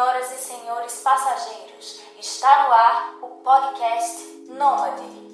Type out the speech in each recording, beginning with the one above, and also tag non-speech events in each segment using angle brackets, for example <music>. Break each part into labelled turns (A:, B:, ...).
A: Senhoras e senhores passageiros, está no ar o podcast Nômade.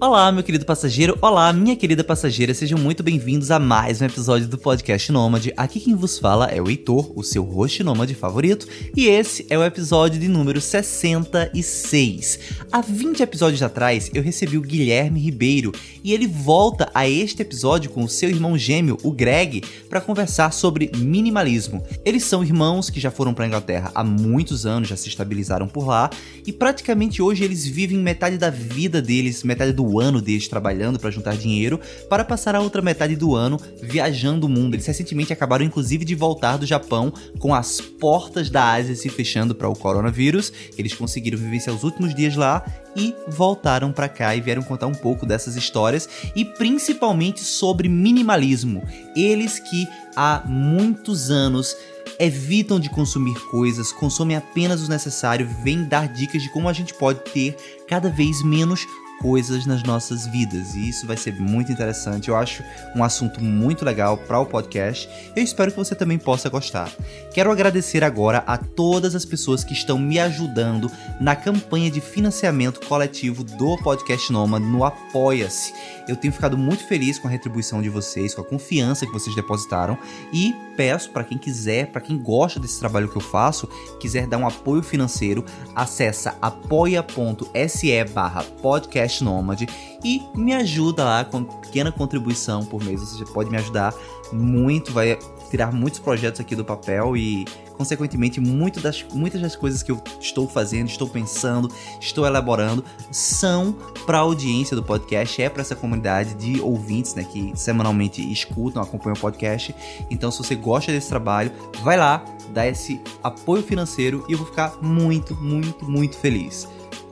B: Olá, meu querido passageiro. Olá, minha querida passageira. Sejam muito bem-vindos a mais um episódio do podcast Nômade. Aqui quem vos fala é o Heitor, o seu host nômade favorito, e esse é o episódio de número 66. Há 20 episódios atrás, eu recebi o Guilherme Ribeiro e ele volta a este episódio com o seu irmão gêmeo, o Greg, para conversar sobre minimalismo. Eles são irmãos que já foram para Inglaterra há muitos anos, já se estabilizaram por lá, e praticamente hoje eles vivem metade da vida deles, metade do ano deles trabalhando para juntar dinheiro, para passar a outra metade do ano viajando o mundo. Eles recentemente acabaram inclusive de voltar do Japão com as portas da Ásia se fechando para o coronavírus. Eles conseguiram viver seus últimos dias lá e voltaram para cá e vieram contar um pouco dessas histórias e principalmente sobre minimalismo. Eles que há muitos anos evitam de consumir coisas, consomem apenas o necessário, vêm dar dicas de como a gente pode ter cada vez menos coisas nas nossas vidas e isso vai ser muito interessante. Eu acho um assunto muito legal para o podcast. Eu espero que você também possa gostar. Quero agradecer agora a todas as pessoas que estão me ajudando na campanha de financiamento coletivo do podcast Noma no Apoia-se. Eu tenho ficado muito feliz com a retribuição de vocês, com a confiança que vocês depositaram e peço para quem quiser, para quem gosta desse trabalho que eu faço, quiser dar um apoio financeiro, acessa apoia.se/podcast Podcast Nômade e me ajuda lá com pequena contribuição por mês. Você pode me ajudar muito, vai tirar muitos projetos aqui do papel e, consequentemente, muito das, muitas das coisas que eu estou fazendo, estou pensando, estou elaborando são para a audiência do podcast, é para essa comunidade de ouvintes né, que semanalmente escutam, acompanham o podcast. Então, se você gosta desse trabalho, vai lá, dá esse apoio financeiro e eu vou ficar muito, muito, muito feliz.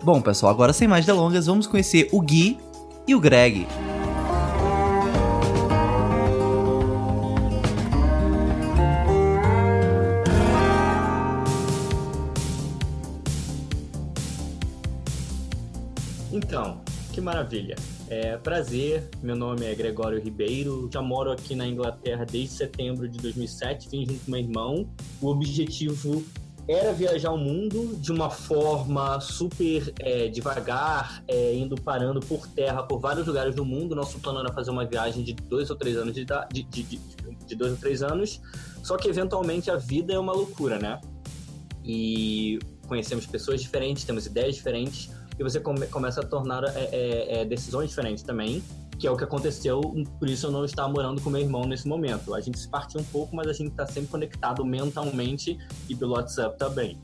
B: Bom, pessoal, agora sem mais delongas, vamos conhecer o Gui e o Greg.
C: Então, que maravilha. É, prazer, meu nome é Gregório Ribeiro, já moro aqui na Inglaterra desde setembro de 2007, vim junto com meu irmão. O objetivo era viajar o mundo de uma forma super é, devagar, é, indo parando por terra por vários lugares do mundo. Nosso plano era fazer uma viagem de dois ou três anos de, de, de, de dois ou três anos. Só que eventualmente a vida é uma loucura, né? E conhecemos pessoas diferentes, temos ideias diferentes e você come, começa a tornar é, é, é decisões diferentes também que é o que aconteceu, por isso eu não estava morando com meu irmão nesse momento. A gente se partiu um pouco, mas a gente está sempre conectado mentalmente e pelo WhatsApp também.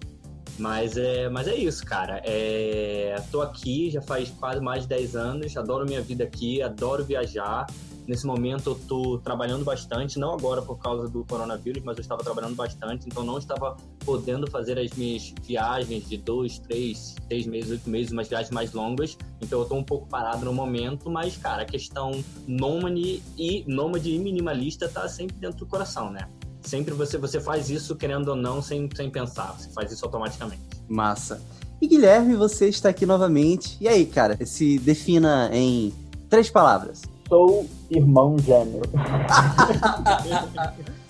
C: Mas é, mas é isso, cara. É, tô aqui já faz quase mais de 10 anos, adoro minha vida aqui, adoro viajar. Nesse momento eu estou trabalhando bastante, não agora por causa do coronavírus, mas eu estava trabalhando bastante, então não estava podendo fazer as minhas viagens de dois, três, seis meses, oito meses, umas viagens mais longas. Então eu estou um pouco parado no momento, mas, cara, a questão nômade e nômade e minimalista tá sempre dentro do coração, né? Sempre você, você faz isso, querendo ou não, sem, sem pensar. Você faz isso automaticamente.
B: Massa. E Guilherme, você está aqui novamente. E aí, cara, se defina em três palavras
D: sou irmão gêmeo. <laughs>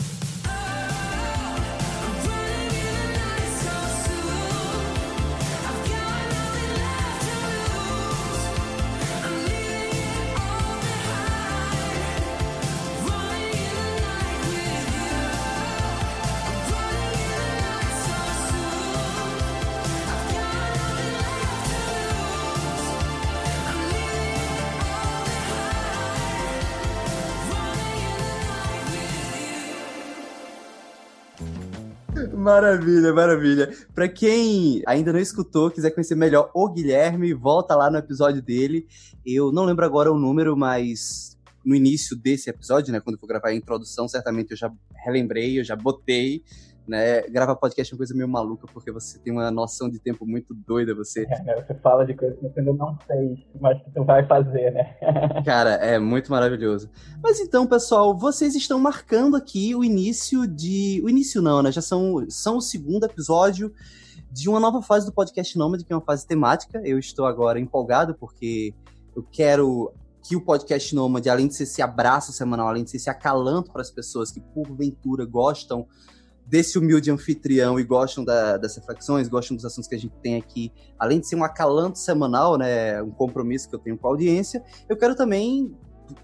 B: Maravilha, maravilha. Para quem ainda não escutou, quiser conhecer melhor o Guilherme, volta lá no episódio dele. Eu não lembro agora o número, mas no início desse episódio, né, quando eu for gravar a introdução, certamente eu já relembrei, eu já botei né? Gravar podcast é uma coisa meio maluca, porque você tem uma noção de tempo muito doida, você...
D: É? <laughs> Você fala de coisas que você ainda não fez, mas que tu vai fazer, né? <laughs>
B: Cara, é muito maravilhoso. Mas então, pessoal, vocês estão marcando aqui o início de... O início não, né? Já são, são o segundo episódio de uma nova fase do podcast Nômade, que é uma fase temática. Eu estou agora empolgado, porque eu quero que o podcast Nômade, além de ser esse abraço semanal, além de ser esse acalanto para as pessoas que porventura gostam desse humilde anfitrião e gostam da, das reflexões, gostam dos assuntos que a gente tem aqui, além de ser um acalanto semanal, né, um compromisso que eu tenho com a audiência, eu quero também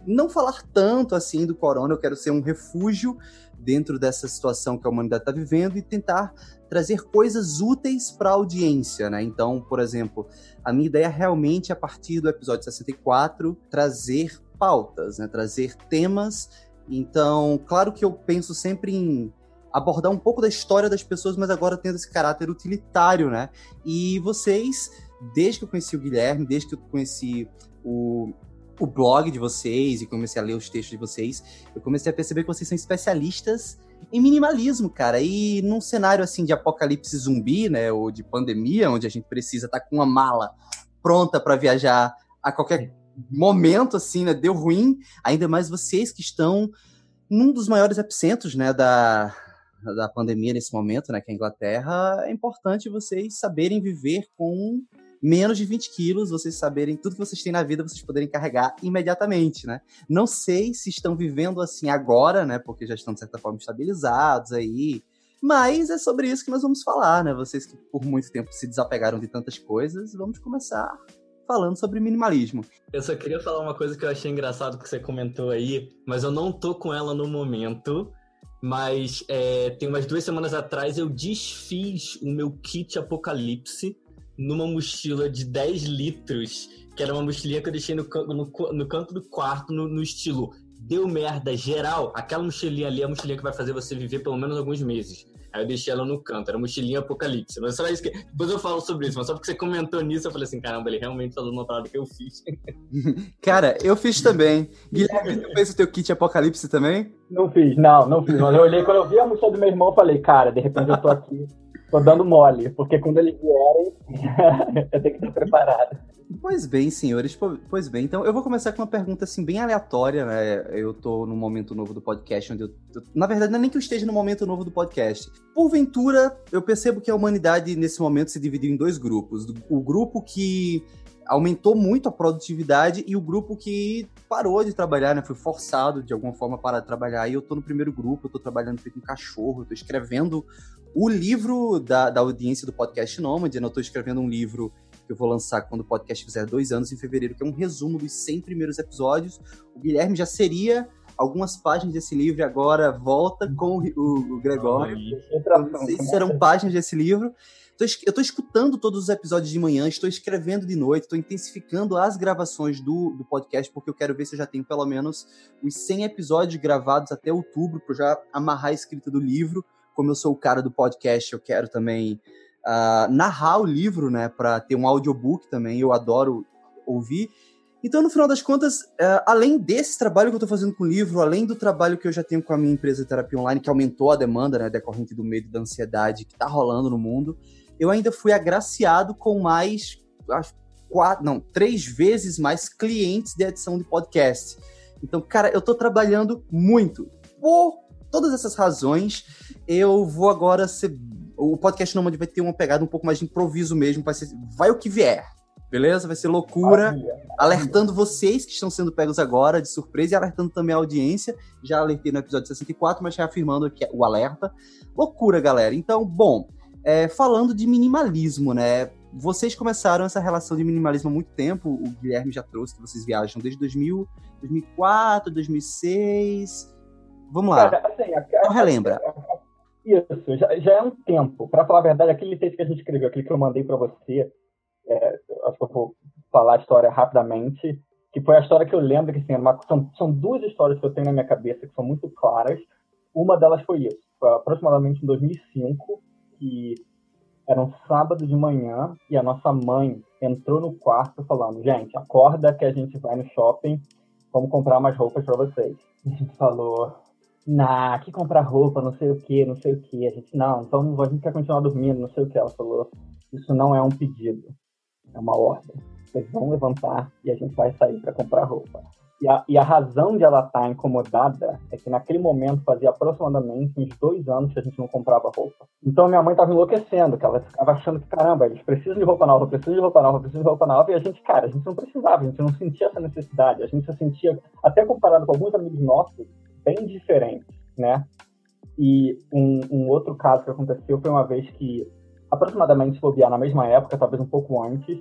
B: não falar tanto assim do corona, eu quero ser um refúgio dentro dessa situação que a humanidade está vivendo e tentar trazer coisas úteis para a audiência, né? Então, por exemplo, a minha ideia realmente a partir do episódio 64 trazer pautas, né? Trazer temas. Então, claro que eu penso sempre em abordar um pouco da história das pessoas, mas agora tendo esse caráter utilitário, né? E vocês, desde que eu conheci o Guilherme, desde que eu conheci o, o blog de vocês e comecei a ler os textos de vocês, eu comecei a perceber que vocês são especialistas em minimalismo, cara. E num cenário assim de apocalipse zumbi, né, ou de pandemia, onde a gente precisa estar tá com uma mala pronta para viajar a qualquer momento, assim, né, deu ruim. Ainda mais vocês que estão num dos maiores epicentros, né, da, da pandemia nesse momento, né, que é a Inglaterra, é importante vocês saberem viver com menos de 20 quilos, vocês saberem tudo que vocês têm na vida, vocês poderem carregar imediatamente, né? Não sei se estão vivendo assim agora, né? Porque já estão, de certa forma, estabilizados aí. Mas é sobre isso que nós vamos falar, né? Vocês que por muito tempo se desapegaram de tantas coisas, vamos começar falando sobre minimalismo.
C: Eu só queria falar uma coisa que eu achei engraçado que você comentou aí, mas eu não tô com ela no momento. Mas é, tem umas duas semanas atrás eu desfiz o meu kit Apocalipse numa mochila de 10 litros, que era uma mochilinha que eu deixei no, no, no canto do quarto, no, no, estilo deu merda geral, aquela mochilinha ali é a mochilinha que vai fazer você viver pelo menos alguns meses. Aí eu deixei ela no canto, era mochilinha apocalipse. Mas só isso que. Depois eu falo sobre isso, mas só porque você comentou nisso, eu falei assim: caramba, ele realmente falou uma parada que eu fiz. <laughs>
B: Cara, eu fiz também. Guilherme, tu fez o teu kit apocalipse também?
D: Não fiz, não, não fiz. Mas eu olhei, quando eu vi a mochila do meu irmão, eu falei: cara, de repente eu tô aqui Tô dando mole, porque quando eles vierem, <laughs> eu tenho que estar preparado.
B: Pois bem, senhores, pois bem. Então, eu vou começar com uma pergunta, assim, bem aleatória, né? Eu tô num momento novo do podcast, onde eu... Na verdade, não é nem que eu esteja no momento novo do podcast. Porventura, eu percebo que a humanidade, nesse momento, se dividiu em dois grupos. O grupo que aumentou muito a produtividade e o grupo que parou de trabalhar, né? Foi forçado de alguma forma para trabalhar. E eu tô no primeiro grupo, eu tô trabalhando feito um cachorro, eu tô escrevendo o livro da, da audiência do podcast Nômade, né? eu estou escrevendo um livro que eu vou lançar quando o podcast fizer dois anos, em fevereiro, que é um resumo dos 100 primeiros episódios. O Guilherme já seria algumas páginas desse livro e agora volta com o, o Gregório. Não sei se serão páginas desse livro. Eu estou escutando todos os episódios de manhã, estou escrevendo de noite, estou intensificando as gravações do, do podcast, porque eu quero ver se eu já tenho pelo menos os 100 episódios gravados até outubro, para já amarrar a escrita do livro como eu sou o cara do podcast, eu quero também uh, narrar o livro, né, para ter um audiobook também, eu adoro ouvir. Então, no final das contas, uh, além desse trabalho que eu estou fazendo com o livro, além do trabalho que eu já tenho com a minha empresa de terapia online, que aumentou a demanda, né, decorrente do medo da ansiedade que está rolando no mundo, eu ainda fui agraciado com mais, acho, quatro, não, três vezes mais clientes de edição de podcast. Então, cara, eu estou trabalhando muito. Por todas essas razões, eu vou agora ser. O podcast Nômade vai ter uma pegada um pouco mais de improviso mesmo, vai, ser, vai o que vier. Beleza? Vai ser loucura. Maravilha. Alertando vocês que estão sendo pegos agora de surpresa e alertando também a audiência. Já alertei no episódio 64, mas reafirmando que o alerta. Loucura, galera. Então, bom, é, falando de minimalismo, né? Vocês começaram essa relação de minimalismo há muito tempo. O Guilherme já trouxe que vocês viajam desde 2000, 2004, 2006. Vamos lá. Cara, assim, a, a, então, relembra.
D: Isso, já, já é um tempo. Para falar a verdade, aquele texto que a gente escreveu, aquele que eu mandei para você, é, acho que eu vou falar a história rapidamente, que foi a história que eu lembro que assim, uma, são, são duas histórias que eu tenho na minha cabeça que são muito claras. Uma delas foi isso, foi aproximadamente em 2005, que era um sábado de manhã e a nossa mãe entrou no quarto falando: gente, acorda que a gente vai no shopping, vamos comprar umas roupas para vocês. A gente falou: nah, que comprar roupa, não sei o que, não sei o que. A gente, não, então a gente quer continuar dormindo, não sei o que. Ela falou, isso não é um pedido, é uma ordem. Vocês vão levantar e a gente vai sair para comprar roupa. E a, e a razão de ela estar tá incomodada é que naquele momento fazia aproximadamente uns dois anos que a gente não comprava roupa. Então minha mãe estava enlouquecendo, que ela ficava achando que, caramba, eles precisam de roupa nova, precisam de roupa nova, precisam de roupa nova. E a gente, cara, a gente não precisava, a gente não sentia essa necessidade. A gente se sentia, até comparado com alguns amigos nossos, bem diferentes, né? E um, um, outro caso que aconteceu foi uma vez que, aproximadamente, se bobear na mesma época, talvez um pouco antes,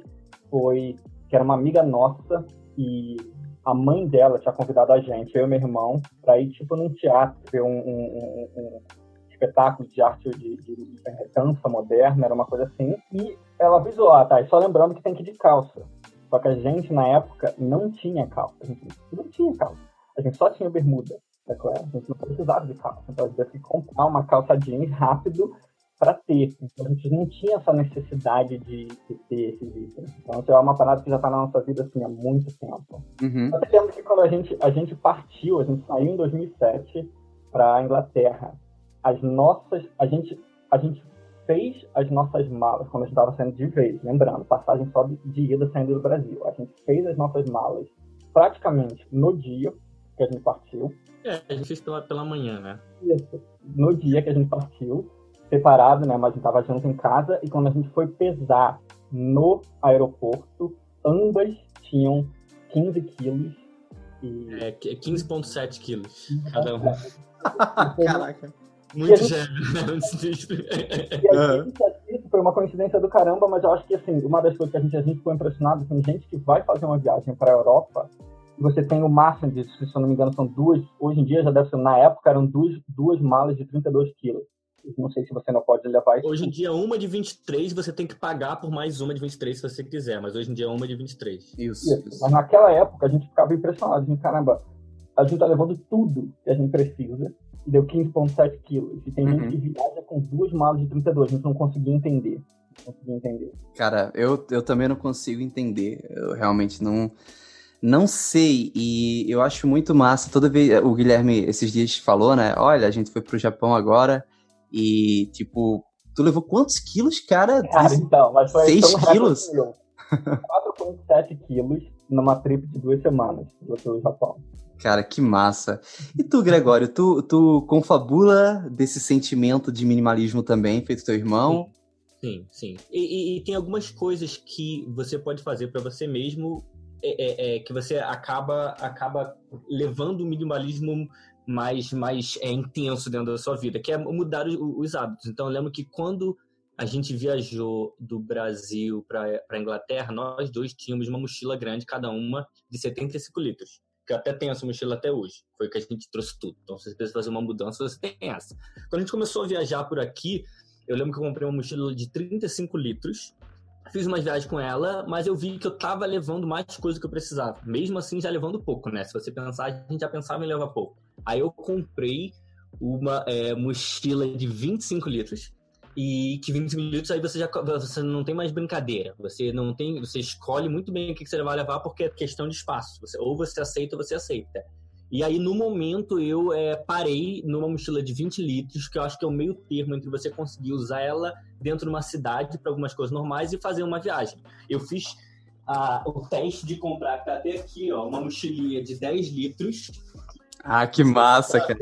D: foi que era uma amiga nossa e a mãe dela tinha convidado a gente, eu e meu irmão, para ir, tipo, num teatro, ver um, um, um espetáculo de arte de, de, de, dança moderna, era uma coisa assim. E ela avisou, ah, tá, só lembrando que tem que ir de calça. Só que a gente, na época, não tinha calça. A gente não tinha calça. A gente só tinha bermuda. Claro? A gente não precisava de calça. Então a gente teve que comprar uma calça jeans rápido para ter. Então a gente não tinha essa necessidade de, de ter esses itens. Então isso é uma parada que já está na nossa vida assim, há muito tempo. Uhum. Eu lembro que quando a gente, a gente partiu, a gente saiu em 2007 para a Inglaterra. As nossas, a gente, a gente fez as nossas malas quando a gente estava saindo de vez, lembrando, passagem só de, de ida saindo do Brasil. A gente fez as nossas malas praticamente no dia que a gente partiu.
C: É, a gente fez pela, pela manhã, né?
D: Isso. No dia que a gente partiu, separado, né? Mas a gente estava junto em casa e quando a gente foi pesar no aeroporto, ambas tinham 15 quilos.
C: E... É, 15,7 quilos cada
D: uma. <laughs>
C: Caraca. Muito gêmeo, né? <laughs>
D: Isso foi uma coincidência do caramba, mas eu acho que assim, uma das coisas que a gente, a gente ficou impressionado com gente que vai fazer uma viagem para a Europa, você tem o máximo de, se eu não me engano, são duas, hoje em dia já deve ser, na época eram duas, duas malas de 32 quilos. Não sei se você não pode levar isso.
C: Hoje em dia, uma de 23, você tem que pagar por mais uma de 23 se você quiser, mas hoje em dia é uma de 23.
D: Isso, isso. isso. Mas naquela época a gente ficava impressionado, a gente, caramba, a gente tá levando tudo que a gente precisa e deu 15,7 quilos. E tem uhum. gente que viaja com duas malas de 32, a gente não conseguia entender. Não conseguia entender.
B: Cara, eu, eu também não consigo entender. Eu realmente não. Não sei, e eu acho muito massa. Toda vez. O Guilherme esses dias falou, né? Olha, a gente foi pro Japão agora e, tipo, tu levou quantos quilos, cara?
D: Cara, então, mas foi
B: 6 quilos?
D: 4,7 quilos numa trip de duas semanas do Japão.
B: Cara, que massa. E tu, Gregório, tu, tu confabula desse sentimento de minimalismo também, feito teu irmão?
C: Sim, sim. E, e, e tem algumas coisas que você pode fazer para você mesmo é, é, é, que você acaba, acaba levando o minimalismo mais, mais é, intenso dentro da sua vida, que é mudar os, os hábitos. Então, eu lembro que quando a gente viajou do Brasil para a Inglaterra, nós dois tínhamos uma mochila grande, cada uma de 75 litros que eu até tenho essa mochila até hoje. Foi que a gente trouxe tudo. Então, se você precisa fazer uma mudança, você tem essa. Quando a gente começou a viajar por aqui, eu lembro que eu comprei uma mochila de 35 litros. Fiz umas viagens com ela, mas eu vi que eu tava levando mais coisa que eu precisava. Mesmo assim, já levando pouco, né? Se você pensar, a gente já pensava em levar pouco. Aí eu comprei uma é, mochila de 25 litros e que 25 minutos aí você já você não tem mais brincadeira. Você não tem, você escolhe muito bem o que você vai levar porque é questão de espaço. Você, ou você aceita ou você aceita. E aí, no momento, eu é, parei numa mochila de 20 litros, que eu acho que é o meio termo entre você conseguir usar ela dentro de uma cidade para algumas coisas normais e fazer uma viagem. Eu fiz ah, o teste de comprar até aqui, ó, uma mochilinha de 10 litros.
B: Ah, que massa, cara.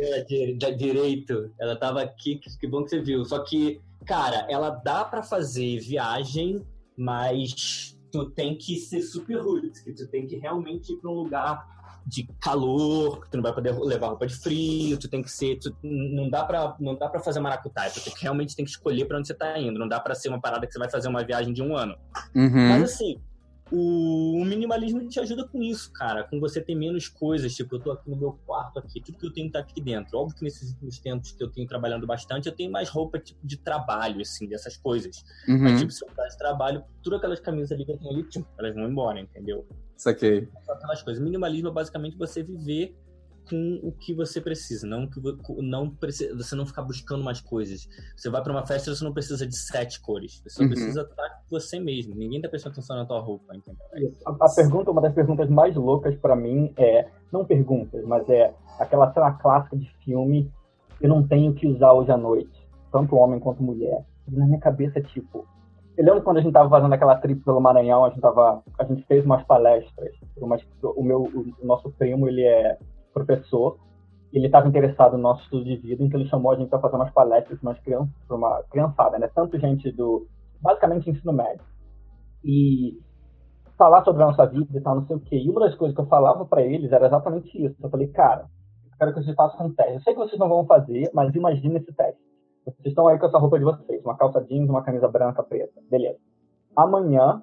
C: Direito, ela tava aqui, que bom que você viu. Só que cara, ela dá para fazer viagem, mas tu tem que ser super roots, que tu tem que realmente ir para um lugar de calor, que tu não vai poder levar roupa de frio, tu tem que ser, tu, não dá para não dá para fazer maracutaia, tu tem que, realmente tem que escolher para onde você tá indo, não dá para ser uma parada que você vai fazer uma viagem de um ano.
B: Uhum.
C: Mas assim, o, minimalismo te ajuda com isso, cara, com você ter menos coisas. Tipo, eu tô aqui no meu quarto aqui, tudo que eu tenho tá aqui dentro. Óbvio que nesses últimos tempos que eu tenho trabalhando bastante, eu tenho mais roupa tipo de trabalho, assim, dessas coisas.
B: Uhum.
C: Mas, tipo, se eu de trabalho, todas aquelas camisas ali que eu tenho ali, tipo, elas vão embora, entendeu?
B: Saquei.
C: Aquelas coisas. Minimalismo é basicamente você viver com o que você precisa, não que não precisa, você não ficar buscando mais coisas. Você vai para uma festa, você não precisa de sete cores. Você só uhum. precisa estar com você mesmo. Ninguém tá prestando atenção na tua roupa, entendeu?
D: A, a pergunta, uma das perguntas mais loucas para mim é, não perguntas, mas é aquela cena clássica de filme, eu não tenho que usar hoje à noite, tanto homem quanto mulher. E na minha cabeça, tipo, eu lembro quando a gente tava fazendo aquela trip pelo Maranhão, a gente tava, a gente fez umas palestras, umas, o meu, o nosso primo, ele é professor, ele estava interessado no nosso estudo de vida, então ele chamou a gente para fazer umas palestras para uma criançada, né? Tanto gente do, basicamente, ensino médio. E falar sobre a nossa vida e tal, não sei o quê. E uma das coisas que eu falava para eles era exatamente isso. Eu falei, cara, quero que vocês façam um teste. Eu sei que vocês não vão fazer, mas imagine esse teste. Vocês estão aí com essa roupa de vocês, uma calça jeans, uma camisa branca, preta. Beleza. Amanhã,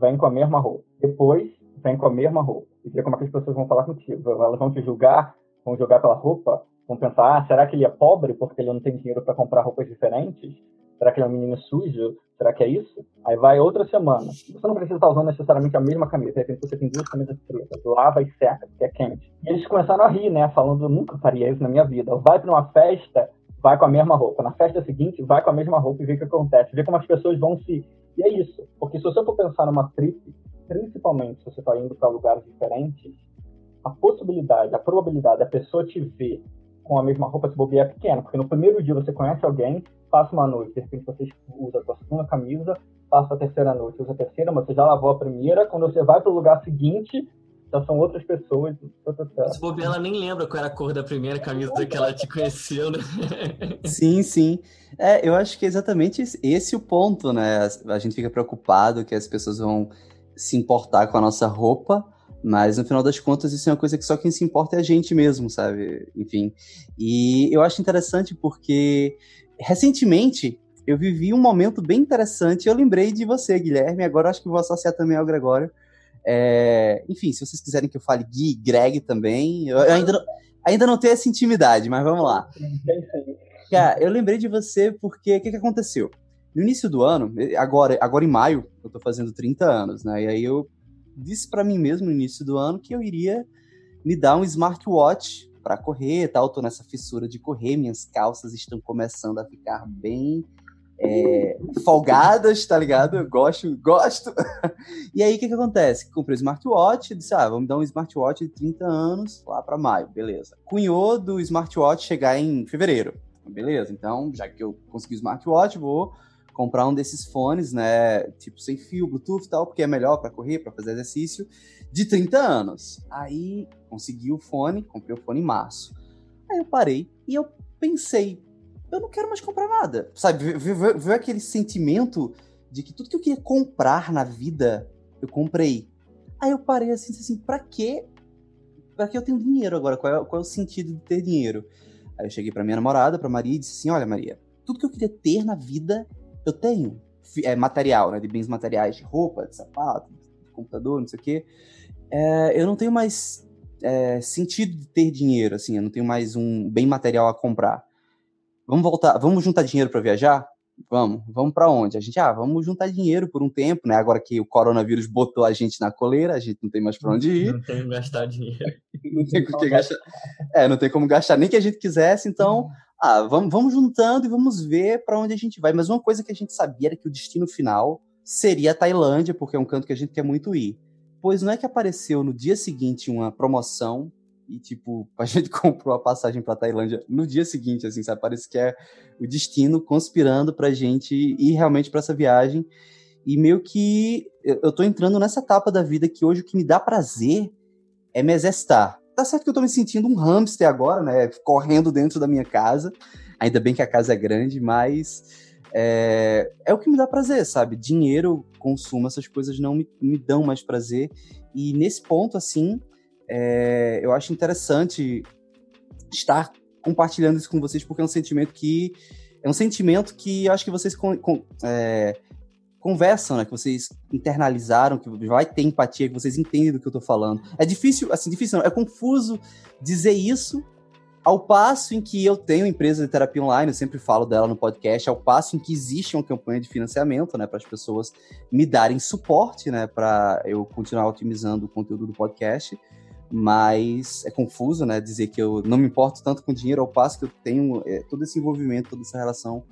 D: vem com a mesma roupa. Depois, vem com a mesma roupa. E vê como é que as pessoas vão falar contigo. Elas vão te julgar, vão julgar pela roupa, vão pensar, ah, será que ele é pobre porque ele não tem dinheiro para comprar roupas diferentes? Será que ele é um menino sujo? Será que é isso? Aí vai outra semana. Você não precisa estar usando necessariamente a mesma camisa. De repente você tem duas camisas pretas. Lava e seca, porque é quente. E eles começaram a rir, né? Falando, nunca faria isso na minha vida. Vai para uma festa, vai com a mesma roupa. Na festa seguinte, vai com a mesma roupa e vê o que acontece. Vê como as pessoas vão se... E é isso. Porque se você for pensar numa trip, principalmente se você está indo para lugares diferentes, a possibilidade, a probabilidade da pessoa te ver com a mesma roupa se bobear é pequena, porque no primeiro dia você conhece alguém, passa uma noite, de repente você usa a sua segunda camisa, passa a terceira noite, usa a terceira, mas você já lavou a primeira, quando você vai para o lugar seguinte, já são outras pessoas.
C: Se bobear, ela nem lembra qual era a cor da primeira camisa que ela te conheceu, né? <laughs>
B: Sim, sim. É, eu acho que é exatamente esse o ponto, né? A gente fica preocupado que as pessoas vão se importar com a nossa roupa, mas no final das contas, isso é uma coisa que só quem se importa é a gente mesmo, sabe? Enfim. E eu acho interessante porque recentemente eu vivi um momento bem interessante. Eu lembrei de você, Guilherme. Agora acho que vou associar também ao Gregório. É... Enfim, se vocês quiserem que eu fale Gui, Greg também. Eu ainda não, ainda não tenho essa intimidade, mas vamos lá. Cara, eu lembrei de você porque o que, que aconteceu? No início do ano, agora, agora em maio, eu tô fazendo 30 anos, né? E aí eu disse para mim mesmo no início do ano que eu iria me dar um smartwatch para correr, tal. Tô nessa fissura de correr, minhas calças estão começando a ficar bem é, folgadas, tá ligado? Eu gosto, gosto. <laughs> e aí o que que acontece? Comprei o smartwatch, disse, ah, vamos dar um smartwatch de 30 anos lá para maio, beleza. Cunhou do smartwatch chegar em fevereiro, beleza. Então, já que eu consegui o smartwatch, vou comprar um desses fones, né, tipo sem fio, Bluetooth e tal, porque é melhor para correr, para fazer exercício, de 30 anos. Aí consegui o fone, comprei o fone em março. Aí eu parei e eu pensei, eu não quero mais comprar nada. Sabe, veio aquele sentimento de que tudo que eu queria comprar na vida, eu comprei. Aí eu parei assim, assim, pra quê? Pra que eu tenho dinheiro agora? Qual é, qual é o sentido de ter dinheiro? Aí eu cheguei pra minha namorada, pra Maria, e disse assim, olha Maria, tudo que eu queria ter na vida, eu tenho é, material, né, de bens materiais, de roupa, de sapato, de computador, não sei o quê. É, eu não tenho mais é, sentido de ter dinheiro, assim, eu não tenho mais um bem material a comprar. Vamos voltar, vamos juntar dinheiro para viajar? Vamos, vamos para onde? A gente, ah, vamos juntar dinheiro por um tempo, né? Agora que o coronavírus botou a gente na coleira, a gente não tem mais para onde ir.
C: Não tem como gastar dinheiro. <laughs>
B: não tem como gastar. É, não tem como gastar nem que a gente quisesse, então uhum ah, vamos, vamos juntando e vamos ver para onde a gente vai. Mas uma coisa que a gente sabia era que o destino final seria a Tailândia, porque é um canto que a gente quer muito ir. Pois não é que apareceu no dia seguinte uma promoção e, tipo, a <laughs> gente comprou a passagem pra Tailândia no dia seguinte, assim, sabe? Parece que é o destino conspirando pra gente ir realmente para essa viagem. E meio que eu tô entrando nessa etapa da vida que hoje o que me dá prazer é me exercitar. Tá certo que eu tô me sentindo um hamster agora, né? Correndo dentro da minha casa. Ainda bem que a casa é grande, mas é, é o que me dá prazer, sabe? Dinheiro, consumo, essas coisas não me, me dão mais prazer. E nesse ponto, assim, é, eu acho interessante estar compartilhando isso com vocês, porque é um sentimento que. É um sentimento que acho que vocês com, com, é, conversam, né? Que vocês internalizaram, que vai ter empatia, que vocês entendem do que eu tô falando. É difícil, assim, difícil não, é confuso dizer isso ao passo em que eu tenho empresa de terapia online, eu sempre falo dela no podcast, ao passo em que existe uma campanha de financiamento, né, para as pessoas me darem suporte, né, para eu continuar otimizando o conteúdo do podcast. Mas é confuso, né, dizer que eu não me importo tanto com dinheiro, ao passo que eu tenho é, todo esse envolvimento, toda essa relação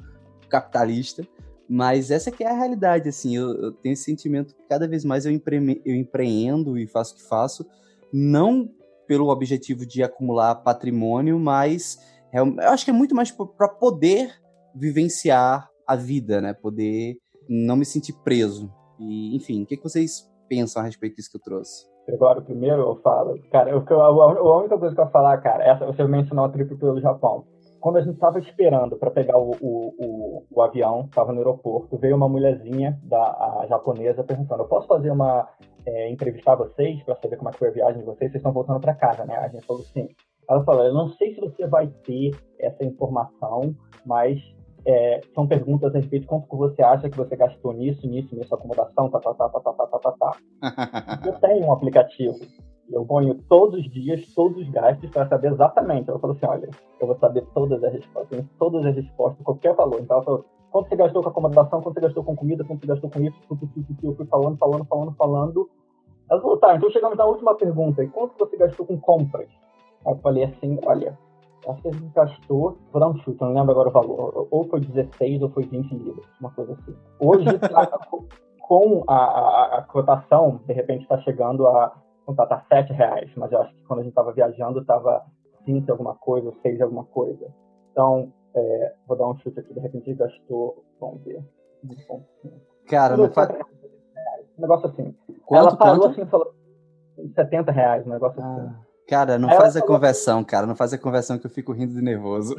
B: capitalista. Mas essa que é a realidade, assim, eu, eu tenho esse sentimento que cada vez mais eu, empre, eu empreendo e faço o que faço, não pelo objetivo de acumular patrimônio, mas eu acho que é muito mais para poder vivenciar a vida, né? Poder não me sentir preso. E, enfim, o que, que vocês pensam a respeito disso que eu trouxe?
D: Agora, primeiro eu falo, cara, eu, a única coisa que eu vou falar, cara, essa você mencionou a trip pelo Japão quando a gente estava esperando para pegar o, o, o, o avião, estava no aeroporto, veio uma mulherzinha da japonesa perguntando: Eu posso fazer uma. É, entrevistar vocês para saber como é que foi a viagem de vocês? Vocês estão voltando para casa, né? A gente falou sim. Ela falou: Eu não sei se você vai ter essa informação, mas é, são perguntas a respeito de quanto você acha que você gastou nisso, nisso, nisso, acomodação, tá, tá, tá, tá, tá, tá, tá, tá, tá. <laughs> Eu tenho um aplicativo. Eu ponho todos os dias, todos os gastos para saber exatamente. Ela falou assim: olha, eu vou saber todas as respostas, todas as respostas, qualquer valor. Então ela falou: quanto você gastou com acomodação, quanto você gastou com comida, quanto você gastou com isso, tudo, tudo, tudo. Eu fui falando, falando, falando, falando. Ela falou: tá, então chegamos na última pergunta: e quanto você gastou com compras? Aí eu falei assim: olha, acho que a gente gastou, vou dar um chute, não lembro agora o valor, ou foi 16 ou foi 20 libras, uma coisa assim. Hoje, com a, a, a, cotação, de repente está chegando a, tá, tá 7 reais, mas eu acho que quando a gente estava viajando estava 5 alguma coisa, 6 alguma coisa. Então, é, vou dar um chute aqui, de repente gastou, vamos ver,
B: Cara, não faz...
D: Um negócio assim.
B: Quanto,
D: Ela parou
B: quanto?
D: assim e falou 70 reais, um negócio assim.
B: Ah, cara, não
D: Aí
B: faz a
D: falou-
B: conversão, cara. Não faz a conversão que eu fico rindo de nervoso.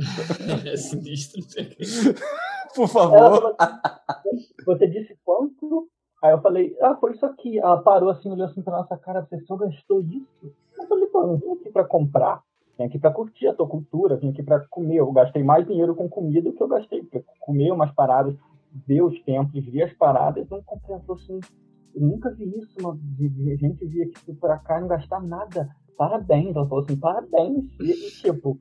C: É sinistro. <laughs>
B: Por favor.
D: falou assim, você disse quanto? Aí eu falei, ah, foi isso aqui. Ela parou assim, olhou assim pra nossa cara, você só gastou isso? Eu falei, pô, eu não vim aqui pra comprar, vim aqui pra curtir a tua cultura, vim aqui pra comer. Eu gastei mais dinheiro com comida do que eu gastei pra comer umas paradas, ver os templos, ver as paradas, não compensou assim. Eu nunca vi isso, de gente vir aqui pra cá e não gastar nada. Parabéns, ela falou assim, parabéns. E, e, tipo,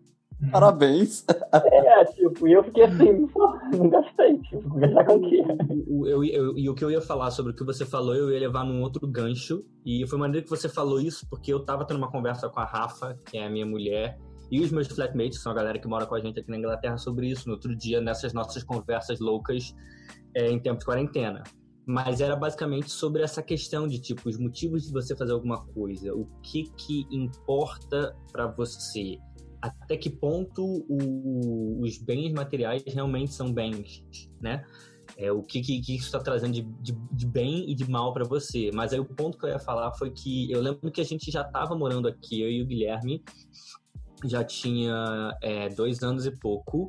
B: Parabéns.
D: é, tipo, e eu fiquei assim, <laughs> não gastei, tipo, gastar com o quê?
C: O- eu- eu- E o que eu ia falar sobre o que você falou, eu ia levar num outro gancho. E foi maneiro que você falou isso, porque eu tava tendo uma conversa com a Rafa, que é a minha mulher, e os meus flatmates, que são a galera que mora com a gente aqui na Inglaterra, sobre isso no outro dia, nessas nossas conversas loucas é, em tempo de quarentena. Mas era basicamente sobre essa questão de, tipo, os motivos de você fazer alguma coisa. O que que importa pra você? Até que ponto o- os bens materiais realmente são bens, né? É, o que, que, que isso está trazendo de, de, de bem e de mal para você. Mas aí o ponto que eu ia falar foi que eu lembro que a gente já estava morando aqui, eu e o Guilherme, já tinha é, dois anos e pouco.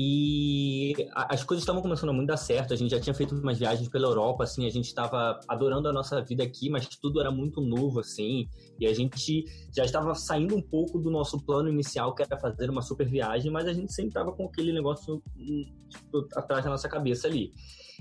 C: E as coisas estavam começando a muito dar certo. A gente já tinha feito umas viagens pela Europa, assim, a gente estava adorando a nossa vida aqui, mas tudo era muito novo, assim. E a gente já estava saindo um pouco do nosso plano inicial, que era fazer uma super viagem, mas a gente sempre estava com aquele negócio hum, tipo, atrás da nossa cabeça ali.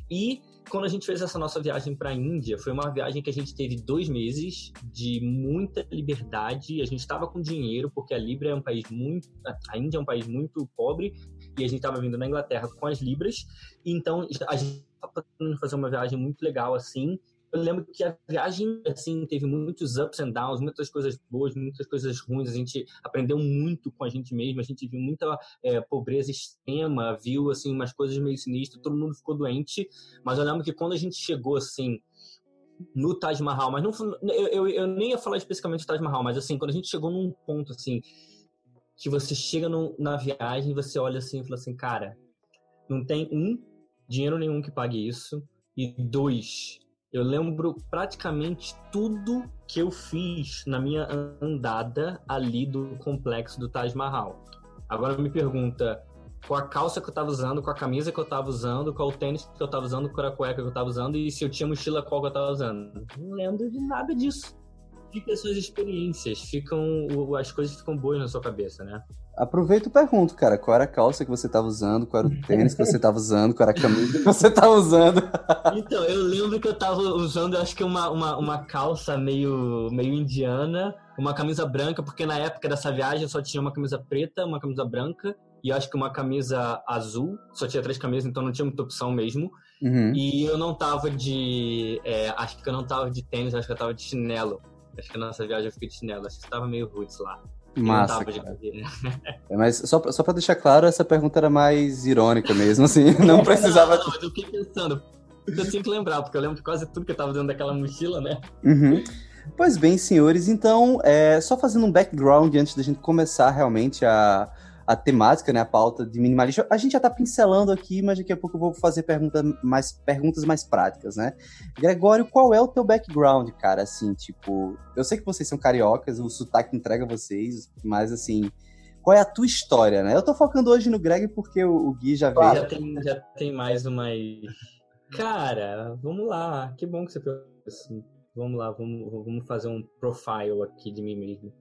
C: E quando a gente fez essa nossa viagem para a Índia, foi uma viagem que a gente teve dois meses de muita liberdade. A gente estava com dinheiro, porque a Libra é um país muito. A Índia é um país muito pobre, e a gente estava vindo na Inglaterra com as Libras. Então a gente estava fazer uma viagem muito legal assim. Eu lembro que a viagem assim teve muitos ups and downs, muitas coisas boas, muitas coisas ruins. A gente aprendeu muito com a gente mesmo. A gente viu muita é, pobreza extrema, viu assim umas coisas meio sinistras. Todo mundo ficou doente. Mas eu lembro que quando a gente chegou assim no Taj Mahal, mas não eu, eu, eu nem ia falar especificamente do Taj Mahal, mas assim quando a gente chegou num ponto assim que você chega no- na viagem, você olha assim e fala assim, cara, não tem um dinheiro nenhum que pague isso e dois eu lembro praticamente tudo que eu fiz na minha andada ali do complexo do Taj Mahal. Agora me pergunta qual a calça que eu tava usando, qual a camisa que eu tava usando, qual o tênis que eu tava usando, qual a cueca que eu tava usando e se eu tinha mochila qual que eu tava usando. Não lembro de nada disso. Fica as suas experiências, ficam as coisas ficam boas na sua cabeça, né?
B: Aproveito e pergunto, cara, qual era a calça que você tava usando, qual era o tênis que você tava usando, qual era a camisa que você tava usando. <laughs>
C: Então, eu lembro que eu tava usando, acho que uma, uma, uma calça meio, meio indiana, uma camisa branca, porque na época dessa viagem eu só tinha uma camisa preta, uma camisa branca e acho que uma camisa azul. Só tinha três camisas, então não tinha muita opção mesmo.
B: Uhum.
C: E eu não tava de. é, acho que eu não tava de tênis, acho que eu tava de chinelo. Acho que nessa viagem eu fiquei de chinelo, acho que tava meio roots lá.
B: Massa, cara. É, Mas só, pra- só pra deixar claro, essa pergunta era mais irônica mesmo, assim, <laughs> não precisava...
C: Não, não, eu fiquei pensando. Eu tinha que lembrar, porque eu lembro de quase tudo que eu tava dentro daquela mochila, né?
B: Uhum. Pois bem, senhores, então, é, só fazendo um background antes da gente começar realmente a, a temática, né, a pauta de minimalismo. A gente já tá pincelando aqui, mas daqui a pouco eu vou fazer pergunta mais, perguntas mais práticas, né? Gregório, qual é o teu background, cara? Assim, tipo, eu sei que vocês são cariocas, o sotaque entrega vocês, mas assim, qual é a tua história, né? Eu tô focando hoje no Greg porque o, Gui já veio.
C: Já tem, já tem mais uma aí. Cara, vamos lá. Que bom que você assim. Vamos lá, vamos, vamos fazer um profile aqui de mim mesmo.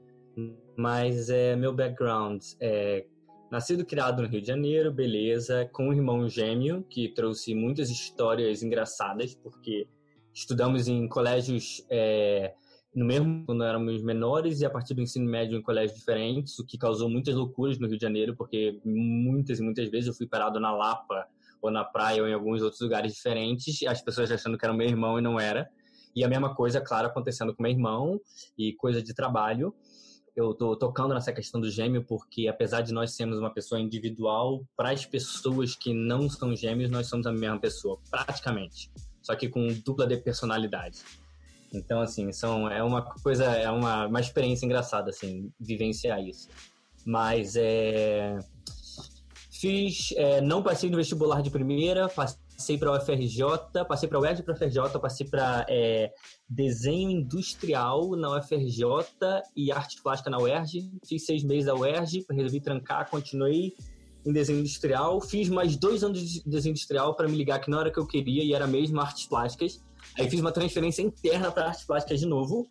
C: Mas é meu background é nascido e criado no Rio de Janeiro, beleza, com um irmão gêmeo que trouxe muitas histórias engraçadas, porque estudamos em colégios é, no mesmo quando éramos menores e a partir do ensino médio em colégios diferentes, o que causou muitas loucuras no Rio de Janeiro, porque muitas e muitas vezes eu fui parado na Lapa ou na praia ou em alguns outros lugares diferentes, as pessoas achando que era meu irmão e não era. E a mesma coisa, claro, acontecendo com meu irmão e coisa de trabalho. Eu tô tocando nessa questão do gêmeo porque apesar de nós sermos uma pessoa individual, para as pessoas que não são gêmeos, nós somos a mesma pessoa, praticamente. Só que com dupla de personalidade. Então, assim, são, é uma coisa, é uma, uma experiência engraçada, assim, vivenciar isso. Mas é. Fiz. É, não passei no vestibular de primeira, passei para o UFRJ, passei para o UERJ para a UFRJ, passei para é, desenho industrial na UFRJ e arte plástica na UERJ. Fiz seis meses da UERJ, resolvi trancar, continuei em desenho industrial. Fiz mais dois anos de desenho industrial para me ligar que não era o que eu queria e era mesmo artes plásticas. Aí fiz uma transferência interna para artes plásticas de novo.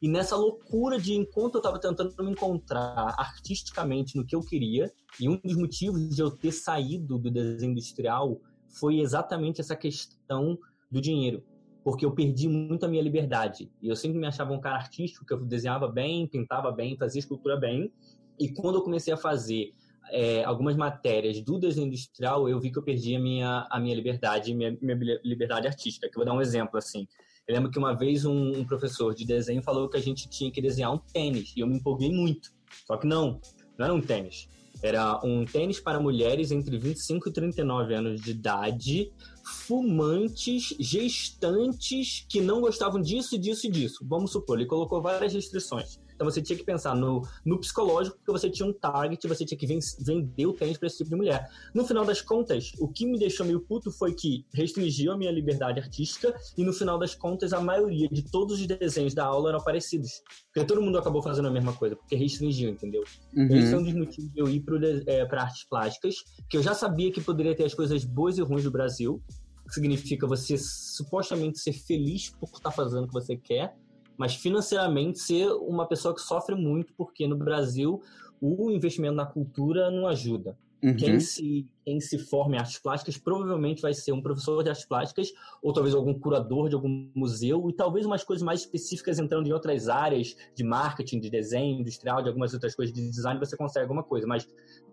C: E nessa loucura de enquanto eu estava tentando me encontrar artisticamente no que eu queria, e um dos motivos de eu ter saído do desenho industrial foi exatamente essa questão do dinheiro. Porque eu perdi muito a minha liberdade. E eu sempre me achava um cara artístico, que eu desenhava bem, pintava bem, fazia escultura bem. E quando eu comecei a fazer é, algumas matérias do desenho industrial, eu vi que eu perdi a minha, a minha liberdade, minha, minha liberdade artística. Que eu vou dar um exemplo assim. Eu lembro que uma vez um, um, professor de desenho falou que a gente tinha que desenhar um tênis e eu me empolguei muito. Só que não, não era um tênis. Era um tênis para mulheres entre 25 e 39 anos de idade, fumantes, gestantes, que não gostavam disso, disso e disso. Vamos supor, ele colocou várias restrições. Então você tinha que pensar no, no psicológico, porque você tinha um target, você tinha que vender o tênis para esse tipo de mulher. No final das contas, o que me deixou meio puto foi que restringiu a minha liberdade artística e no final das contas a maioria de todos os desenhos da aula eram parecidos. Porque todo mundo acabou fazendo a mesma coisa, porque restringiu, entendeu? Uhum. Esse é um dos motivos de eu ir para é, artes plásticas, que eu já sabia que poderia ter as coisas boas e ruins do Brasil, que significa você supostamente ser feliz por estar fazendo o que você quer, mas financeiramente ser uma pessoa que sofre muito, porque no Brasil o investimento na cultura não ajuda. Uhum. Quem, se, quem se forma em artes plásticas provavelmente vai ser um professor de artes plásticas, ou talvez algum curador de algum museu, e talvez umas coisas mais específicas entrando em outras áreas de marketing, de desenho industrial, de algumas outras coisas de design, você consegue alguma coisa, mas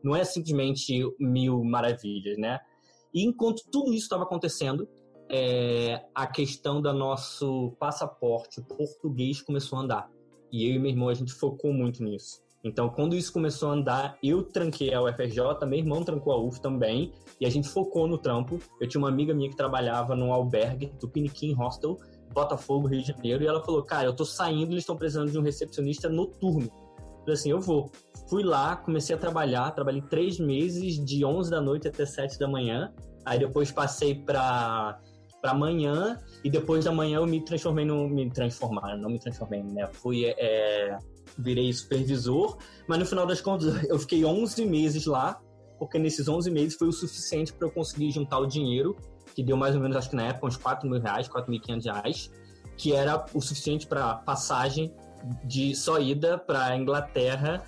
C: não é simplesmente mil maravilhas, né? E enquanto tudo isso estava acontecendo, é, a questão do nosso passaporte português começou a andar. E eu e meu irmão, a gente focou muito nisso. Então, quando isso começou a andar, eu tranquei a UFRJ, meu irmão trancou a UF também, e a gente focou no trampo. Eu tinha uma amiga minha que trabalhava num albergue do Piniquim Hostel, Botafogo, Rio de Janeiro, e ela falou: Cara, eu tô saindo, eles estão precisando de um recepcionista noturno. Eu falei assim: Eu vou. Fui lá, comecei a trabalhar, trabalhei três meses, de 11 da noite até 7 da manhã. Aí depois passei para para amanhã e depois da manhã eu me transformei no me transformar, não me transformei, né? Fui é, virei supervisor, mas no final das contas <laughs> eu fiquei 11 meses lá, porque nesses 11 meses foi o suficiente para eu conseguir juntar o dinheiro, que deu mais ou menos, acho que na época, uns 4 mil reais, 4.500 reais, que era o suficiente para passagem de só ida para Inglaterra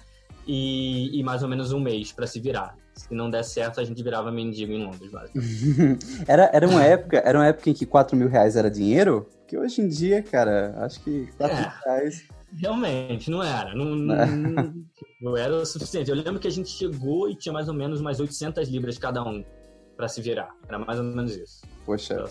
C: e, e mais ou menos um mês para se virar se não der certo, a gente virava mendigo em Londres, <laughs>
B: era, era uma época, era uma época em que 4 mil reais era dinheiro? Que hoje em dia, cara, acho que 4 é, mil reais.
C: Realmente, não era. Não, não, <laughs> não, era o suficiente. Eu lembro que a gente chegou e tinha mais ou menos umas 800 libras cada um para se virar. Era mais ou menos isso.
B: Poxa.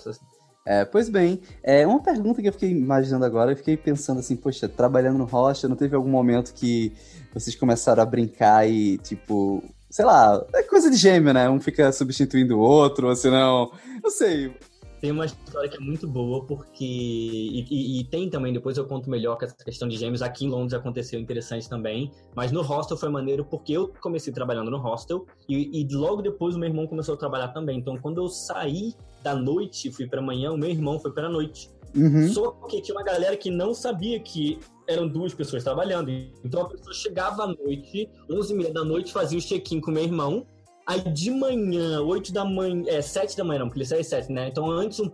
B: É, pois bem, é uma pergunta que eu fiquei imaginando agora, eu fiquei pensando assim, poxa, trabalhando no Rocha, não teve algum momento que vocês começaram a brincar e, tipo, sei lá, é coisa de gêmeo, né? Um fica substituindo o outro, ou senão. Não sei.
C: Tem uma história que é muito boa, porque. E, e, e, tem também, depois eu conto melhor que essa questão de gêmeos aqui em Londres aconteceu interessante também. Mas no hostel foi maneiro porque eu comecei trabalhando no hostel e, e logo depois o meu irmão começou a trabalhar também. Então quando eu saí da noite, fui para manhã, o meu irmão foi para noite. Uhum. Só que tinha uma galera que não sabia que eram duas pessoas trabalhando. Então a pessoa chegava à noite, 11 h da noite, fazia o check-in com meu irmão, Aí de manhã, 8 da manhã, é 7 da manhã, não, porque ele sai às 7, né? Então antes um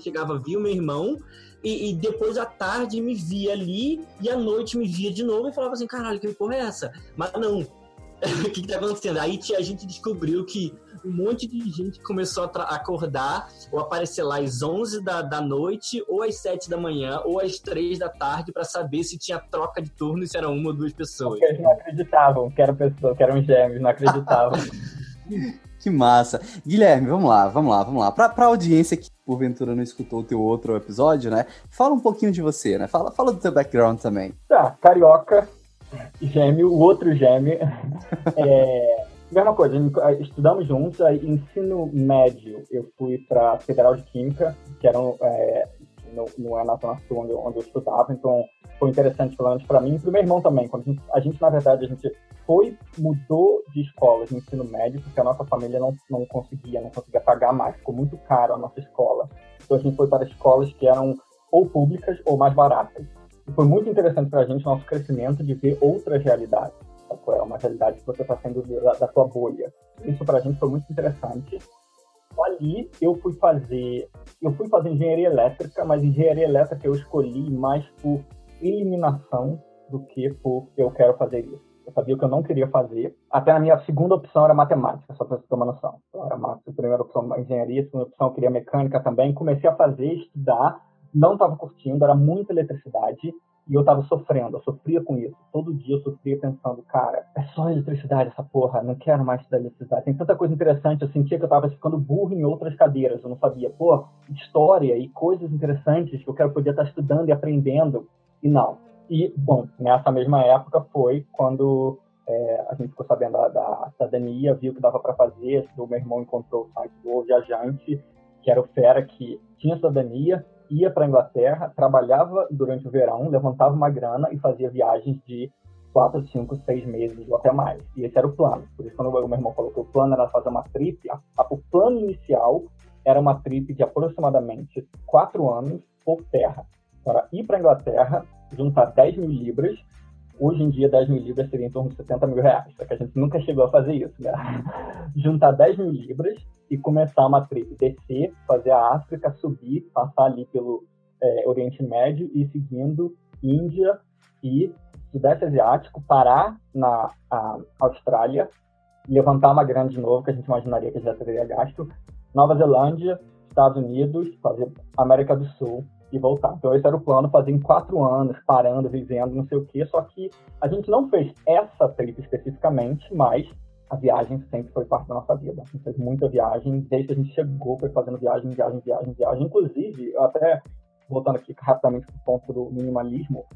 C: chegava, via o meu irmão, e, e, depois à tarde me via ali, e à noite me via de novo e falava assim: caralho, que porra é essa? Mas não. <laughs> o que, que tá acontecendo? Aí a gente descobriu que um monte de gente começou a acordar ou aparecer lá às 11 da, da noite, ou às 7 da manhã, ou às 3 da tarde, para saber se tinha troca de turno e se era uma ou duas pessoas.
D: Porque eles não acreditavam que eram pessoas, que eram gêmeos, não acreditavam. <laughs>
B: que massa. Guilherme, vamos lá, vamos lá, vamos lá. Pra, pra audiência que porventura não escutou o teu outro episódio, né? Fala um pouquinho de você, né? Fala, fala do teu background também.
D: Tá, carioca, gêmeo, o outro gêmeo. <laughs> é, mesma coisa, estudamos juntos, aí ensino médio eu fui para Federal de Química, que era é, no, no, na Zona Sul onde, onde eu estudava, então foi interessante pelo menos para mim e para o meu irmão também. Quando a gente, a gente, na verdade, a gente foi, mudou de escola de ensino médio, porque a nossa família não, não conseguia, não conseguia pagar mais, ficou muito caro a nossa escola. Então a gente foi para escolas que eram ou públicas ou mais baratas. E foi muito interessante para a gente o nosso crescimento de ver outras realidades. É uma realidade que você está sendo da, sua bolha. Isso para a gente foi muito interessante. Ali eu fui fazer, eu fui fazer engenharia elétrica, mas engenharia elétrica eu escolhi mais por eliminação do que por eu quero fazer isso. Eu sabia o que eu não queria fazer. Até a minha segunda opção era matemática, só para você uma noção. Então, era a primeira opção engenharia, a segunda opção eu queria mecânica também. Comecei a fazer, estudar, não estava curtindo, era muita eletricidade e eu estava sofrendo, eu sofria com isso. Todo dia eu sofria pensando, cara, é só eletricidade essa porra, não quero mais estudar eletricidade. Tem tanta coisa interessante, eu sentia que eu estava ficando burro em outras cadeiras, eu não sabia, pô, história e coisas interessantes que eu quero poder estar estudando e aprendendo, e não. E, bom, nessa mesma época foi quando é, a gente ficou sabendo da, da cidadania, viu que dava para fazer, o meu irmão encontrou o site do Viajante, que era o fera que tinha cidadania, ia para a Inglaterra, trabalhava durante o verão, levantava uma grana e fazia viagens de quatro, cinco, seis meses ou até mais. E esse era o plano. Por isso, quando o meu irmão que o plano era fazer uma trip, a, a, o plano inicial era uma trip de aproximadamente quatro anos por terra. Para ir para a Inglaterra, juntar 10 mil libras, hoje em dia 10 mil libras seria em torno de 70 mil reais, só que a gente nunca chegou a fazer isso, né? <laughs> juntar 10 mil libras e começar uma trip, descer, fazer a África, subir, passar ali pelo é, Oriente Médio e seguindo Índia e Sudeste Asiático, parar na Austrália, levantar uma grana de novo, que a gente imaginaria que já teria gasto, Nova Zelândia, Estados Unidos, fazer América do Sul e voltar. Então esse era o plano, fazer em quatro anos, parando, vivendo, não sei o quê, só que a gente não fez essa trip especificamente, mas a viagem sempre foi parte da nossa vida. A gente fez muita viagem, desde que a gente chegou, foi fazendo viagem, viagem, viagem, viagem. Inclusive, até voltando aqui rapidamente para o ponto do minimalismo,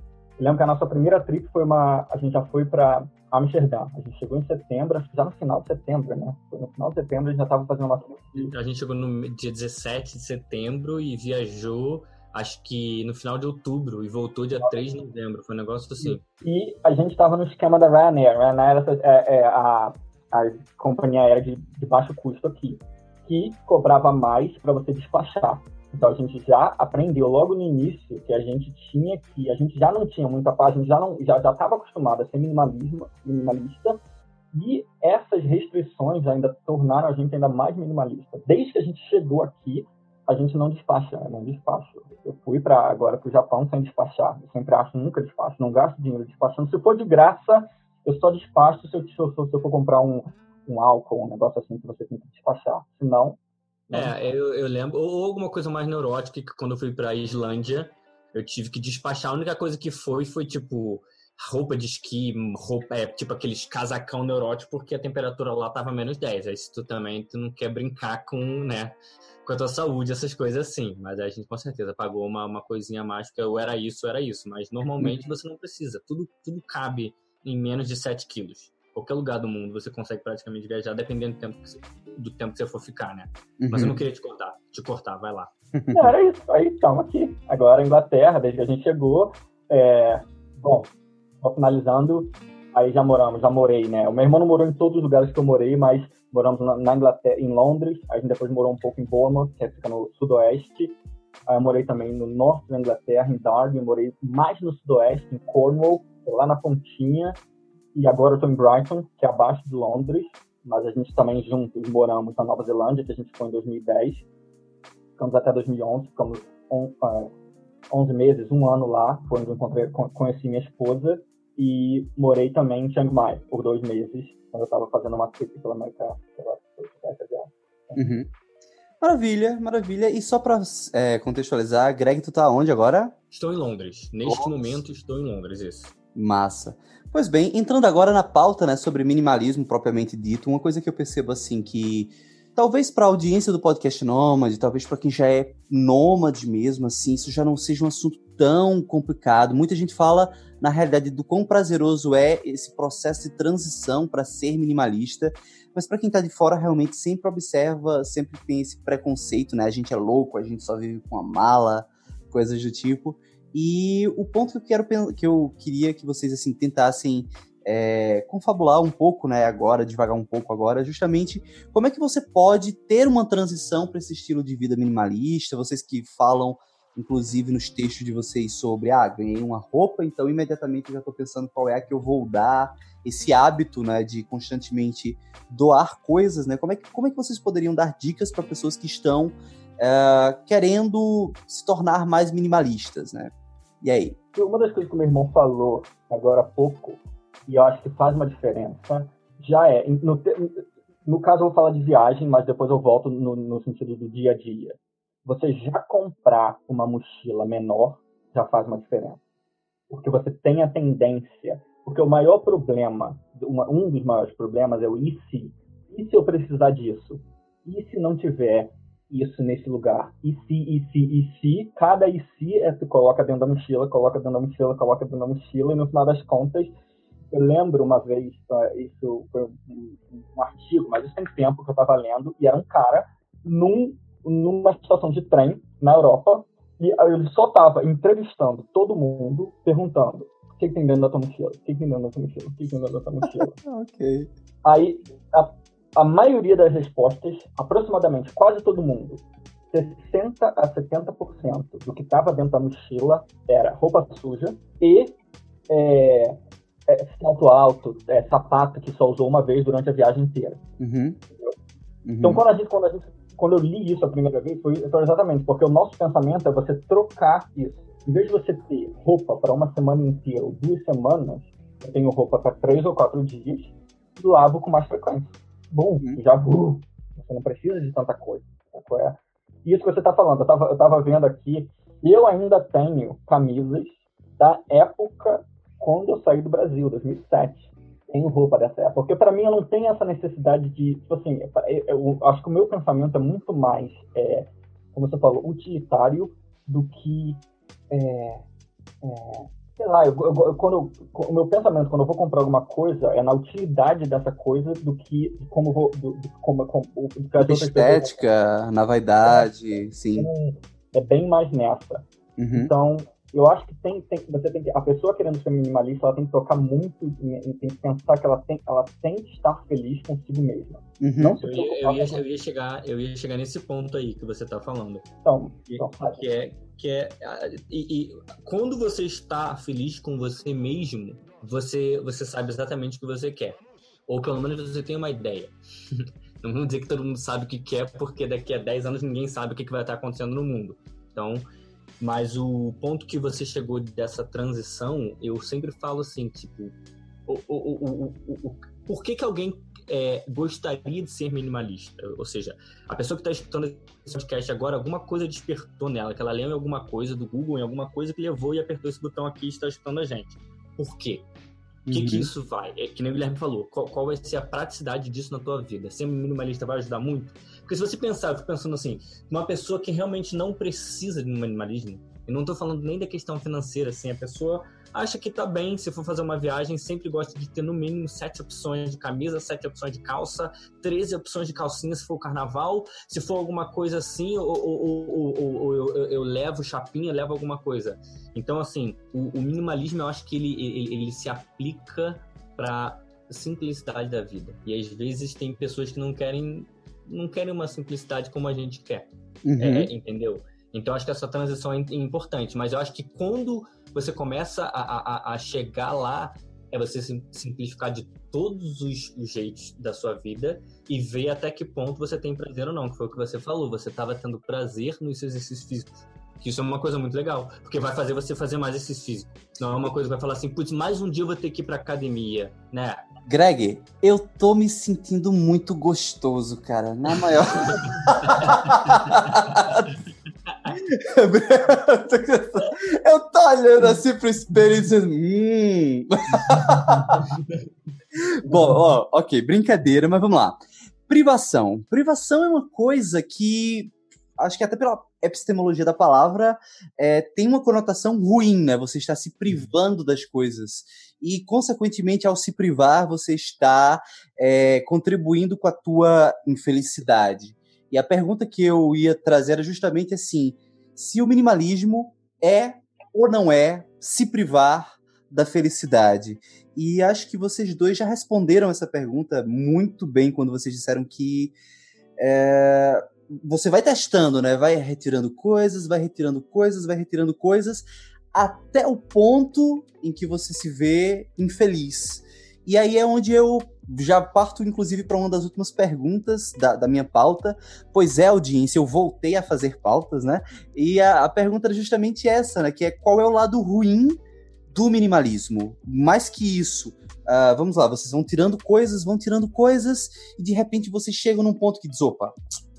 D: lembro que a nossa primeira trip foi uma. A gente já foi para Amsterdã. A gente chegou em setembro, acho que já no final de setembro, né? Foi no final de setembro a gente já estava fazendo uma trip.
C: A gente chegou no dia 17 de setembro e viajou acho que no final de outubro e voltou dia 3 de novembro. Foi um negócio assim.
D: E a gente estava no esquema da Ryanair. Ryanair é, é a a companhia aérea de, de baixo custo aqui, que cobrava mais para você despachar. Então a gente já aprendeu logo no início que a gente tinha que, a gente já não tinha muita paz, a gente já não já já estava acostumado a ser minimalismo, minimalista e essas restrições ainda tornaram a gente ainda mais minimalista. Desde que a gente chegou aqui, a gente não despacha, né? não despacha. Eu fui para agora para o Japão sem despachar. Eu sempre acho nunca despacho, não gasto dinheiro despachando. Se for de graça, eu só despacho se eu, se eu, se for comprar um, um álcool, um negócio assim que você tem que despachar. Senão.
C: É, eu, eu lembro. Ou alguma coisa mais neurótica, que quando eu fui pra Islândia, eu tive que despachar. A única coisa que foi foi tipo roupa de esqui, roupa, é, tipo aqueles casacão neurótico, porque a temperatura lá tava menos 10. Aí se tu também tu não quer brincar com, né, com a tua saúde, essas coisas assim. Mas a gente com certeza pagou uma, uma coisinha mais, ou era isso, era isso. Mas normalmente você não precisa. Tudo, tudo cabe em menos de 7 quilos. Qualquer lugar do mundo você consegue praticamente viajar, dependendo do tempo que você, do tempo que você for ficar, né? Uhum. Mas eu não queria te cortar, te cortar, vai lá.
D: Não, era isso, aí estamos aqui. Agora, Inglaterra, desde que a gente chegou. É... Bom, só finalizando, aí já moramos, já morei, né? O meu irmão não morou em todos os lugares que eu morei, mas moramos na, Inglaterra, em Londres, a gente depois morou um pouco em Bournemouth, que fica no sudoeste. Aí eu morei também no norte da Inglaterra, em Derby, morei mais no sudoeste, em Cornwall, lá na pontinha, e agora eu estou em Brighton, que é abaixo de Londres. mas a gente também juntos moramos na Nova Zelândia, que a gente foi em 2010. Ficamos até 2011, ficamos on, uh, 11 meses, um ano lá, foi onde eu encontrei, conheci minha esposa e morei também em Chiang Mai por dois meses, quando eu estava fazendo uma trip pela América, pela,
B: uhum. Maravilha, maravilha. E só para é, contextualizar, Greg, tu tá onde agora?
C: Estou em Londres. Neste momento estou em Londres, isso.
B: Massa. Pois bem, entrando agora na pauta, né, sobre minimalismo propriamente dito, uma coisa que eu percebo assim que talvez para a audiência do podcast Nômade, talvez para quem já é nômade mesmo, assim, isso já não seja um assunto tão complicado. Muita gente fala, na realidade, do quão prazeroso é esse processo de transição para ser minimalista, mas para quem está de fora realmente sempre observa, sempre tem esse preconceito, né? A gente é louco, a gente só vive com a mala, coisas do tipo. E o ponto que eu quero que eu queria que vocês assim tentassem é, confabular um pouco, né, agora, devagar um pouco agora, justamente como é que você pode ter uma transição para esse estilo de vida minimalista, vocês que falam, inclusive, nos textos de vocês sobre, ah, ganhei uma roupa, então imediatamente eu já estou pensando qual é a que eu vou dar, esse hábito, né, de constantemente doar coisas, né, como é que, como é que vocês poderiam dar dicas para pessoas que estão é, querendo se tornar mais minimalistas, né? E aí?
D: Uma das coisas que meu irmão falou agora há pouco e eu acho que faz uma diferença, já é. No, no caso, eu vou falar de viagem, mas depois eu volto no, no sentido do dia a dia. Você já comprar uma mochila menor já faz uma diferença. Porque você tem a tendência. Porque o maior problema, um dos maiores problemas é o e se? E se eu precisar disso? E se não tiver isso nesse lugar? E se, e se, e se? Cada e se é se coloca dentro da mochila, coloca dentro da mochila, coloca dentro da mochila, e no final das contas eu lembro uma vez, tá, isso foi um, um artigo, mas isso tem tempo que eu estava lendo, e era um cara num, numa estação de trem na Europa, e ele só estava entrevistando todo mundo, perguntando o que, que tem dentro da tua mochila, o que, que tem dentro da tua mochila, o que, que tem dentro da tua mochila. <laughs>
B: ok.
D: Aí, a, a maioria das respostas, aproximadamente quase todo mundo, 60 a 70% do que estava dentro da mochila era roupa suja e é, é, salto alto, é, sapato que só usou uma vez durante a viagem inteira.
B: Uhum.
D: Uhum. Então, quando, a gente, quando, a gente, quando eu li isso a primeira vez, foi, foi exatamente porque o nosso pensamento é você trocar isso. Em vez de você ter roupa para uma semana inteira ou duas semanas, eu tenho roupa para três ou quatro dias e lavo com mais frequência. Bom, uhum. já vou. Você não precisa de tanta coisa. É? Isso que você está falando, eu estava eu tava vendo aqui, eu ainda tenho camisas da época quando eu saí do Brasil, 2007. Tenho roupa dessa época. Porque para mim eu não tenho essa necessidade de. Tipo assim, eu, eu acho que o meu pensamento é muito mais, é, como você falou, utilitário do que. É, é, sei lá, eu, quando o meu pensamento quando eu vou comprar alguma coisa é na utilidade dessa coisa do que como vou do, do, como, como
B: do estética, na vaidade, é, sim.
D: É bem mais nessa. Uhum. Então, eu acho que tem, tem, você tem que, a pessoa querendo ser minimalista, ela tem que tocar muito e tem que pensar que ela tem, ela tem que estar feliz consigo mesma.
C: Uhum. Não se eu, ia, eu, ia, eu, ia, chegar, eu ia chegar nesse ponto aí que você está falando.
D: Então,
C: que, então, que é que é e, e, quando você está feliz com você mesmo, você você sabe exatamente o que você quer, ou pelo menos você tem uma ideia. <laughs> Não vamos dizer que todo mundo sabe o que quer, porque daqui a 10 anos ninguém sabe o que vai estar acontecendo no mundo. Então, mas o ponto que você chegou dessa transição, eu sempre falo assim, tipo, o, o, o, o, por que, que alguém é, gostaria de ser minimalista? Ou seja, a pessoa que está escutando esse podcast agora, alguma coisa despertou nela, que ela leu em alguma coisa do Google, em alguma coisa que levou e apertou esse botão aqui e está escutando a gente. Por quê? O que, uhum. que isso vai? É, que nem o Guilherme falou, qual, qual, vai ser a praticidade disso na tua vida? Ser minimalista vai ajudar muito? Porque se você pensar, eu fico pensando assim, uma pessoa que realmente não precisa de minimalismo, e não estou falando nem da questão financeira, assim, a pessoa acha que tá bem, se for fazer uma viagem, sempre gosta de ter no mínimo sete opções de camisa, sete opções de calça, 13 opções de calcinha se for o carnaval, se for alguma coisa assim, ou, ou, ou, eu, eu, levo chapinha, levo alguma coisa. Então, assim, o, o minimalismo eu acho que ele, ele, ele se aplica para simplicidade da vida. E às vezes tem pessoas que não querem não querem uma simplicidade como a gente quer. Uhum. É, entendeu? Então, acho que essa transição é importante. Mas eu acho que quando você começa a, a, a chegar lá, é você simplificar de todos os, os, jeitos da sua vida e ver até que ponto você tem prazer ou não, que foi o que você falou. Você estava tendo prazer nos exercícios físicos. Que isso é uma coisa muito legal, porque vai fazer você fazer mais exerccício físico. Não é uma coisa que vai falar assim, putz, mais um dia eu vou ter que ir pra academia, né?
B: Greg, eu tô me sentindo muito gostoso, cara. Na maior. <laughs> <laughs> eu tô olhando assim pro espelho e dizendo. Hum. <laughs> Bom, ó, ok, brincadeira, mas vamos lá. Privação. Privação é uma coisa que. Acho que até pela epistemologia da palavra é, tem uma conotação ruim, né? Você está se privando das coisas. E, consequentemente, ao se privar, você está é, contribuindo com a tua infelicidade. E a pergunta que eu ia trazer era justamente assim: se o minimalismo é ou não é se privar da felicidade? E acho que vocês dois já responderam essa pergunta muito bem quando vocês disseram que é, você vai testando, né? Vai retirando coisas, vai retirando coisas, vai retirando coisas, até o ponto em que você se vê infeliz. E aí é onde eu já parto, inclusive, para uma das últimas perguntas da, da, minha pauta, pois é, audiência, eu voltei a fazer pautas, né? E a, a pergunta era justamente essa, né? Que é qual é o lado ruim do minimalismo? Mais que isso, uh, vamos lá, vocês vão tirando coisas, vão tirando coisas, e de repente vocês chegam num ponto que diz, opa,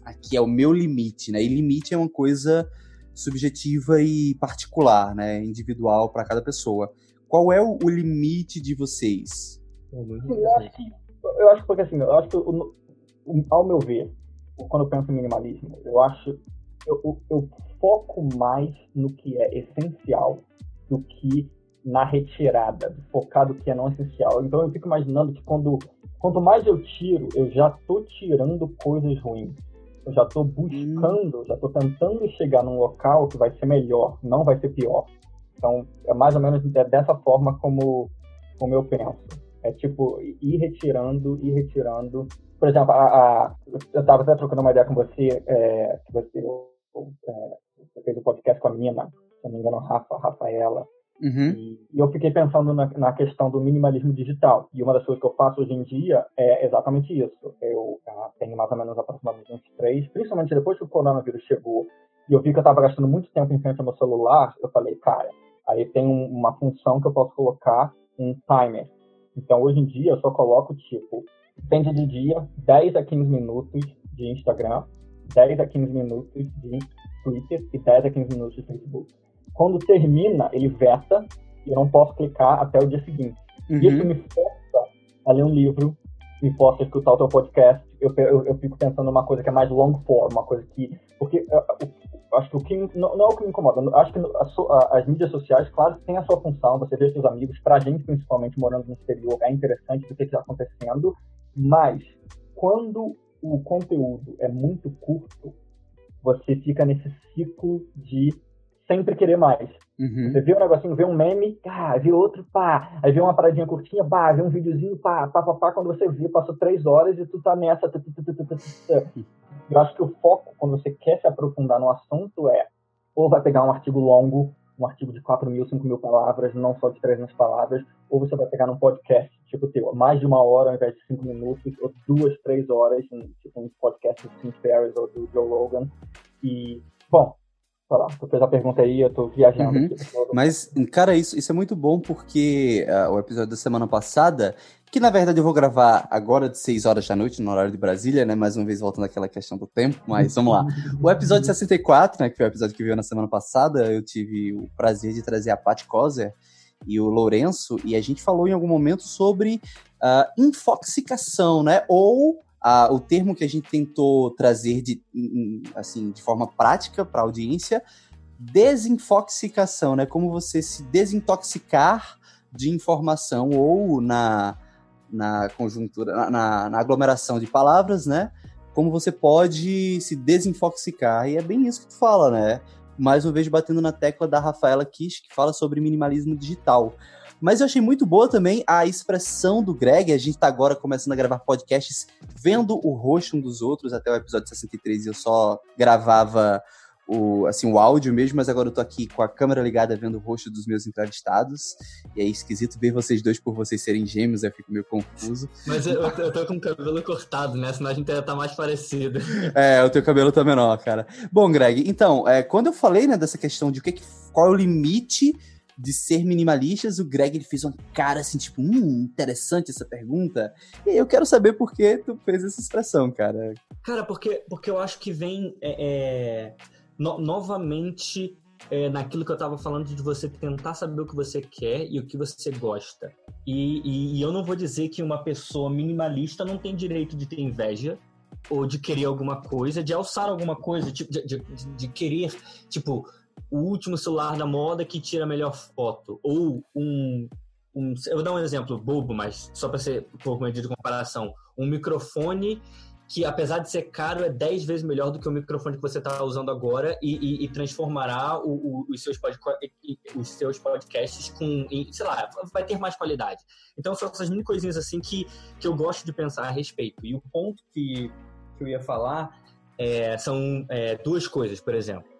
B: aqui é o meu limite, né? E limite é uma coisa subjetiva e particular, né? Individual para cada pessoa. Qual é o, o limite de vocês?
D: Eu acho que, eu acho porque assim, eu acho que o, o, ao meu ver, quando eu penso em minimalismo, eu acho eu, eu, foco mais no que é essencial do que na retirada, focar do que é não essencial. Então eu fico imaginando que quando quanto mais eu tiro, eu já tô tirando coisas ruins. Eu já tô buscando, hum. já tô tentando chegar num local que vai ser melhor, não vai ser pior. Então é mais ou menos dessa forma como como eu penso. É tipo, ir retirando, ir retirando. Por exemplo, a, a eu estava até trocando uma ideia com você, é, que você, é, você fez um podcast com a menina, se não me engano, Rafa, Rafaela. Uhum. E, eu fiquei pensando na, na, questão do minimalismo digital. E uma das coisas que eu faço hoje em dia é exatamente isso. Eu uh, tenho mais ou menos aproximadamente uns três, principalmente depois que o coronavírus chegou, e eu vi que eu estava gastando muito tempo em frente ao meu celular, eu falei, cara, aí tem um, uma função que eu posso colocar um timer. Então, hoje em dia, eu só coloco, tipo, depende do dia, 10 a 15 minutos de Instagram, 10 a 15 minutos de Twitter e 10 a 15 minutos de Facebook. Quando termina, ele veta e eu não posso clicar até o dia seguinte. Uhum. Isso me força a ler um livro, me força a escutar o teu podcast. Eu, eu, eu fico pensando numa coisa que é mais long form, uma coisa que. Porque acho que o que não, não, é o que me incomoda. Acho que a, a, as mídias sociais, claro, têm a sua função. Você vê seus amigos, pra gente principalmente morando no exterior, é interessante o que está acontecendo. Mas quando o conteúdo é muito curto, você fica nesse ciclo de sempre querer mais. Uhum. Você vê um negocinho, vê um meme, ah, vê outro, pá. Aí vê uma paradinha curtinha, pá, vê um videozinho, pá, pá, pá, pá. Quando você vê, passou três horas e tu tá nessa. Eu acho que o foco, quando você quer se aprofundar no assunto, é ou vai pegar um artigo longo, um artigo de 4 mil, 5 mil palavras, não só de 300 palavras, ou você vai pegar num podcast, tipo, teu, mais de uma hora ao invés de 5 minutos, ou duas, três horas, tipo um podcast do Tim Ferriss ou do Joe Logan. E, bom, falar. Tu fez a pergunta aí, eu tô viajando uhum. aqui.
B: Mas, cara, isso, isso é muito bom porque uh, o episódio da semana passada, que na verdade eu vou gravar agora de 6 horas da noite, no horário de Brasília, né? Mais uma vez voltando àquela questão do tempo, mas vamos lá. O episódio 64, né, que foi o episódio que veio na semana passada, eu tive o prazer de trazer a Pat Kozer e o Lourenço, e a gente falou em algum momento sobre uh, infoxicação, né? Ou o termo que a gente tentou trazer de, assim, de forma prática para a audiência, desinfoxicação, né? Como você se desintoxicar de informação ou na, na conjuntura, na, na, aglomeração de palavras, né? Como você pode se desinfoxicar. E é bem isso que tu fala, né? Mais uma vez batendo na tecla da Rafaela Kish, que fala sobre minimalismo digital. Mas eu achei muito boa também a expressão do Greg. A gente tá agora começando a gravar podcasts vendo o rosto um dos outros. Até o episódio 63 eu só gravava o, assim, o áudio mesmo, mas agora eu tô aqui com a câmera ligada vendo o rosto dos meus entrevistados. E é esquisito ver vocês dois por vocês serem gêmeos, eu fico meio confuso.
C: Mas eu, eu tô com o cabelo cortado, né? Senão a gente ia estar tá mais parecido. <laughs>
B: É, o teu cabelo tá menor, cara. Bom, Greg, então, é, quando eu falei, né, dessa questão de o que, qual é o limite de ser minimalistas, o Greg ele fez uma cara assim, tipo, hum, interessante essa pergunta. E eu quero saber por que tu fez essa expressão, cara.
C: Cara, porque, porque eu acho que vem é, é no, novamente é, naquilo que eu estava falando de você tentar saber o que você quer e o que você gosta. E, e, e, eu não vou dizer que uma pessoa minimalista não tem direito de ter inveja ou de querer alguma coisa, de alçar alguma coisa, tipo, de, de, de querer, tipo, o último celular da moda que tira a melhor foto, ou um, um eu vou dar um exemplo bobo, mas só para ser por medida de comparação, um microfone que apesar de ser caro, é 10 vezes melhor do que o microfone que você está usando agora e, e, e transformará o, o, os, seus os seus podcasts com, em, sei lá, vai ter mais qualidade. Então são essas mini coisinhas assim que, que eu gosto de pensar a respeito. E o ponto que, que eu ia falar é, são é, duas coisas, por exemplo.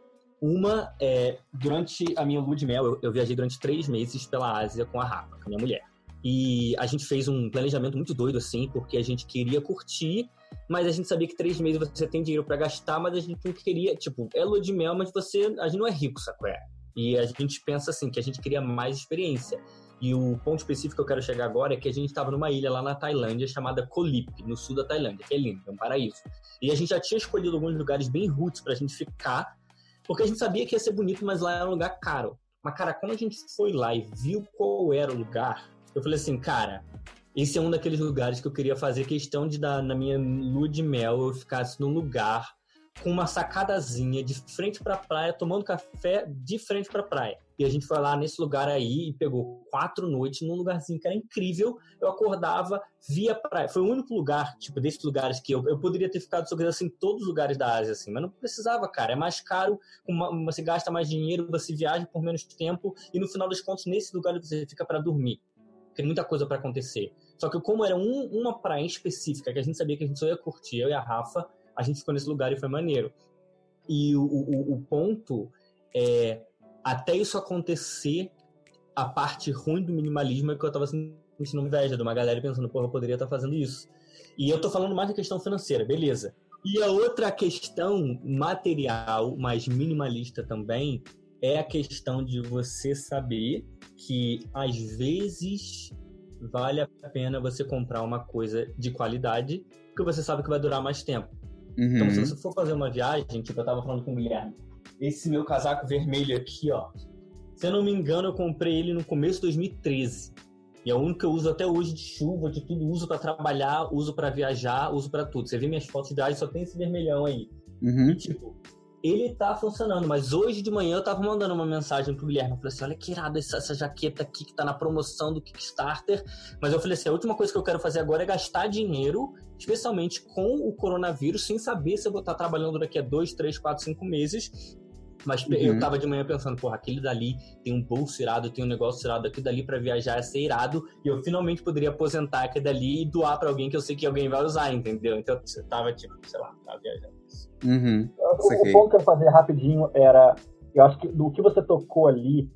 C: Uma, é, durante a minha lua de mel, eu, eu viajei durante três meses pela Ásia com a Rafa, com a minha mulher. E a gente fez um planejamento muito doido, assim, porque a gente queria curtir mas a gente sabia que três meses você tem dinheiro para gastar, mas a gente não queria, tipo, é lua de mel, mas você, a gente não é rico, sacou? É? E a gente pensa assim, que a gente queria mais experiência. E o ponto específico que eu quero chegar agora é que a gente estava numa ilha lá na Tailândia chamada Koh Lip, no sul da Tailândia, que é lindo, é um paraíso. E a gente já tinha escolhido alguns lugares bem roots pra gente ficar, porque a gente sabia que ia ser bonito, mas lá era um lugar caro. Mas, cara, quando a gente foi lá e viu qual era o lugar, eu falei assim, cara, esse é um daqueles lugares que eu queria fazer questão de dar na minha lua de mel eu ficasse num lugar com uma sacadazinha de frente para a praia, tomando café de frente para a praia. E a gente foi lá nesse lugar aí e pegou quatro noites num lugarzinho que era incrível. Eu acordava, via praia. Foi o único lugar, tipo, desses lugares que eu, eu poderia ter ficado, eu quisesse, em todos os lugares da Ásia, assim. Mas não precisava, cara. É mais caro, uma, você gasta mais dinheiro, você viaja por menos tempo. E no final das contas, nesse lugar você fica para dormir. Tem muita coisa para acontecer. Só que como era um, uma praia específica, que a gente sabia que a gente só ia curtir, eu e a Rafa, a gente ficou nesse lugar e foi maneiro. E o, o, o ponto é, até isso acontecer, a parte ruim do minimalismo é que eu tava sentindo inveja de uma galera pensando, porra, eu poderia estar tá fazendo isso. E eu tô falando mais da questão financeira, beleza. E a outra questão material, mais minimalista também, é a questão de você saber que às vezes vale a pena você comprar uma coisa de qualidade, porque você sabe que vai durar mais tempo. Uhum. Então, se você for fazer uma viagem, tipo, eu tava falando com o Guilherme, esse meu casaco vermelho aqui, ó, se eu não me engano, eu comprei ele no começo de 2013. E é o único que eu uso até hoje de chuva, de tudo, uso para trabalhar, uso para viajar, uso para tudo. Você vê minhas fotos de viagem, só tem esse vermelhão aí. Uhum. E, tipo, ele tá funcionando. Mas hoje de manhã eu tava mandando uma mensagem pro Guilherme. Eu falei assim: olha que irado essa, essa jaqueta aqui que tá na promoção do Kickstarter. Mas eu falei assim: a última coisa que eu quero fazer agora é gastar dinheiro, especialmente com o coronavírus, sem saber se eu vou estar trabalhando daqui a dois, três, quatro, cinco meses. Mas uhum. eu tava de manhã pensando, porra, aquele dali tem um bolso irado, tem um negócio irado, aquele dali para viajar é ser irado, e eu finalmente poderia aposentar aquele dali e doar para alguém que eu sei que alguém vai usar, entendeu? Então eu tava tipo, sei lá, tava viajando.
D: Uhum. O, o ponto que eu ia fazer rapidinho era, eu acho que do que você tocou ali,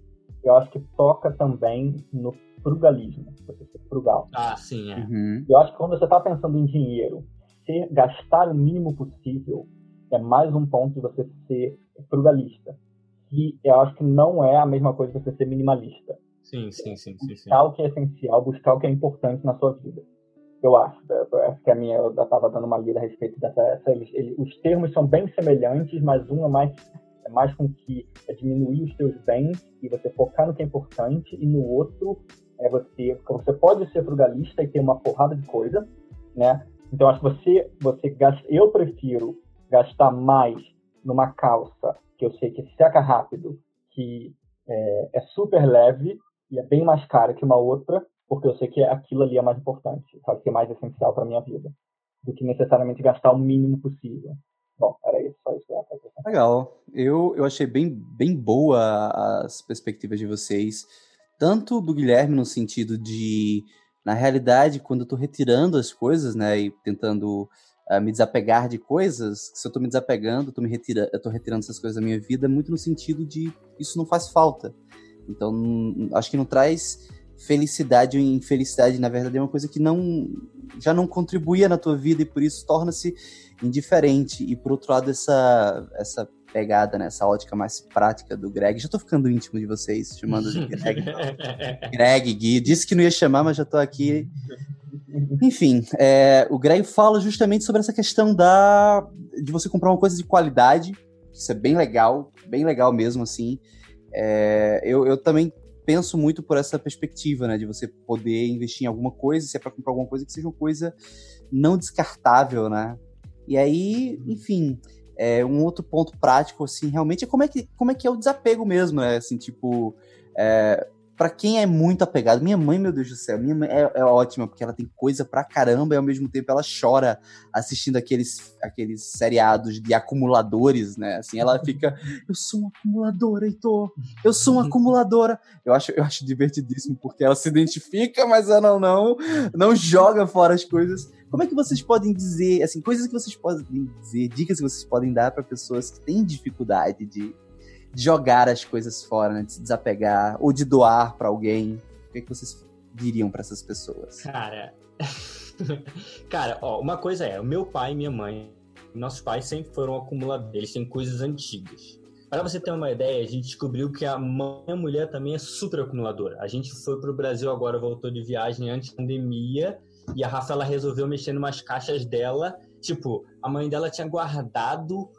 D: eu acho que toca também no frugalismo, você ser frugal.
C: Ah, sim, é.
D: Uhum. Eu acho que quando você está pensando em dinheiro, ser, gastar o mínimo possível é mais um ponto de você ser frugalista. Que eu acho que não é a mesma coisa que você ser minimalista.
C: Sim, sim, sim. sim,
D: buscar sim. o que é essencial, buscar o que é importante na sua vida eu acho. Acho que a minha, eu estava dando uma lida a respeito dessa. Essa, os termos são bem semelhantes, mas um é mais, é mais com que é diminuir os teus bens e você focar no que é importante, e no outro é você. Você pode ser frugalista e ter uma porrada de coisa, né? Então acho que você, você gasta. Eu prefiro gastar mais numa calça que eu sei que seca rápido, que é, é super leve e é bem mais cara que uma outra, porque eu sei que aquilo ali é mais importante, sabe, que é mais essencial para minha vida, do que necessariamente gastar o mínimo possível. Bom, era isso, só isso
B: Legal. Eu, eu achei bem, bem boa as perspectivas de vocês, tanto do Guilherme no sentido de, na realidade, quando eu tô retirando as coisas, né, e tentando uh, me desapegar de coisas, se eu tô me desapegando, eu tô, me retira, eu tô retirando essas coisas da minha vida, muito no sentido de isso não faz falta. Então, acho que não traz felicidade ou infelicidade, na verdade, é uma coisa que não já não contribuía na tua vida e por isso torna-se indiferente. E por outro lado, essa, essa pegada, né, essa ótica mais prática do Greg. Já tô ficando íntimo de vocês, chamando de <laughs> Greg. Greg, Gui. Disse que não ia chamar, mas já tô aqui. Enfim, é, o Greg fala justamente sobre essa questão da de você comprar uma coisa de qualidade. Isso é bem legal, bem legal mesmo, assim. É, eu, eu também penso muito por essa perspectiva, né? De você poder investir em alguma coisa, se é para comprar alguma coisa que seja uma coisa não descartável, né? E aí, enfim, é, um outro ponto prático, assim, realmente é como é que, como é, que é o desapego mesmo, né? Assim, tipo, é, para quem é muito apegado, minha mãe, meu Deus do céu, minha mãe é, é, ótima, porque ela tem coisa pra caramba e ao mesmo tempo ela chora assistindo aqueles, aqueles seriados de acumuladores, né? Assim, ela fica, eu sou uma acumuladora, Heitor, eu sou uma acumuladora. Eu acho, eu acho divertidíssimo, porque ela se identifica, mas ela não, não, não joga fora as coisas. Como é que vocês podem dizer, assim, coisas que vocês podem dizer, dicas que vocês podem dar para pessoas que têm dificuldade de de jogar as coisas fora, né? De se desapegar, ou de doar para alguém. O que, é que vocês diriam para essas pessoas?
C: Cara. <laughs> Cara, ó, uma coisa é, o meu pai e minha mãe, nossos pais sempre foram acumuladores, eles têm coisas antigas. Para você ter uma ideia, a gente descobriu que a mãe a mulher também é super acumuladora. A gente foi pro Brasil agora, voltou de viagem antes da pandemia, e a Rafa ela resolveu mexer em umas caixas dela. Tipo, a mãe dela tinha guardado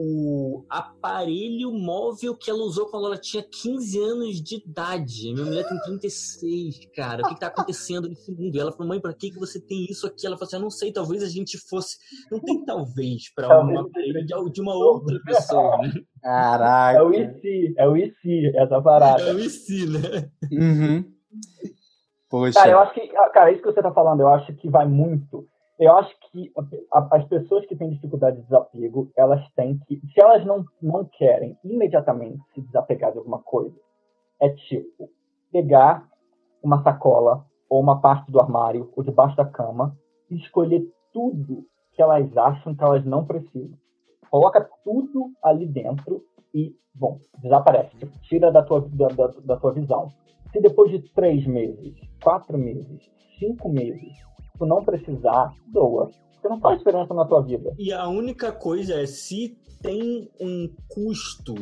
C: o aparelho móvel que ela usou quando ela tinha 15 anos de idade. Minha mulher tem 36, cara. O que, que tá acontecendo nesse mundo? E ela falou, mãe, pra que, que você tem isso aqui? Ela falou assim, eu não sei, talvez a gente fosse. Não tem talvez pra um aparelho de, de uma outra pessoa, né?
B: Caraca.
D: É o IC, é o IC, essa parada.
C: É o IC, né?
B: Uhum.
D: Poxa. Cara, eu acho que, cara, isso que você tá falando, eu acho que vai muito eu acho que as pessoas que têm dificuldade de desapego, elas têm que, se elas não, não querem imediatamente se desapegar de alguma coisa, é tipo pegar uma sacola ou uma parte do armário ou debaixo da cama e escolher tudo que elas acham que elas não precisam. Coloca tudo ali dentro e, bom, desaparece. Tipo, tira da tua, da, da, da tua visão. Se depois de três meses, quatro meses, cinco meses, tu não precisar, doa. Você não faz diferença na tua vida.
C: E a única coisa é se tem um custo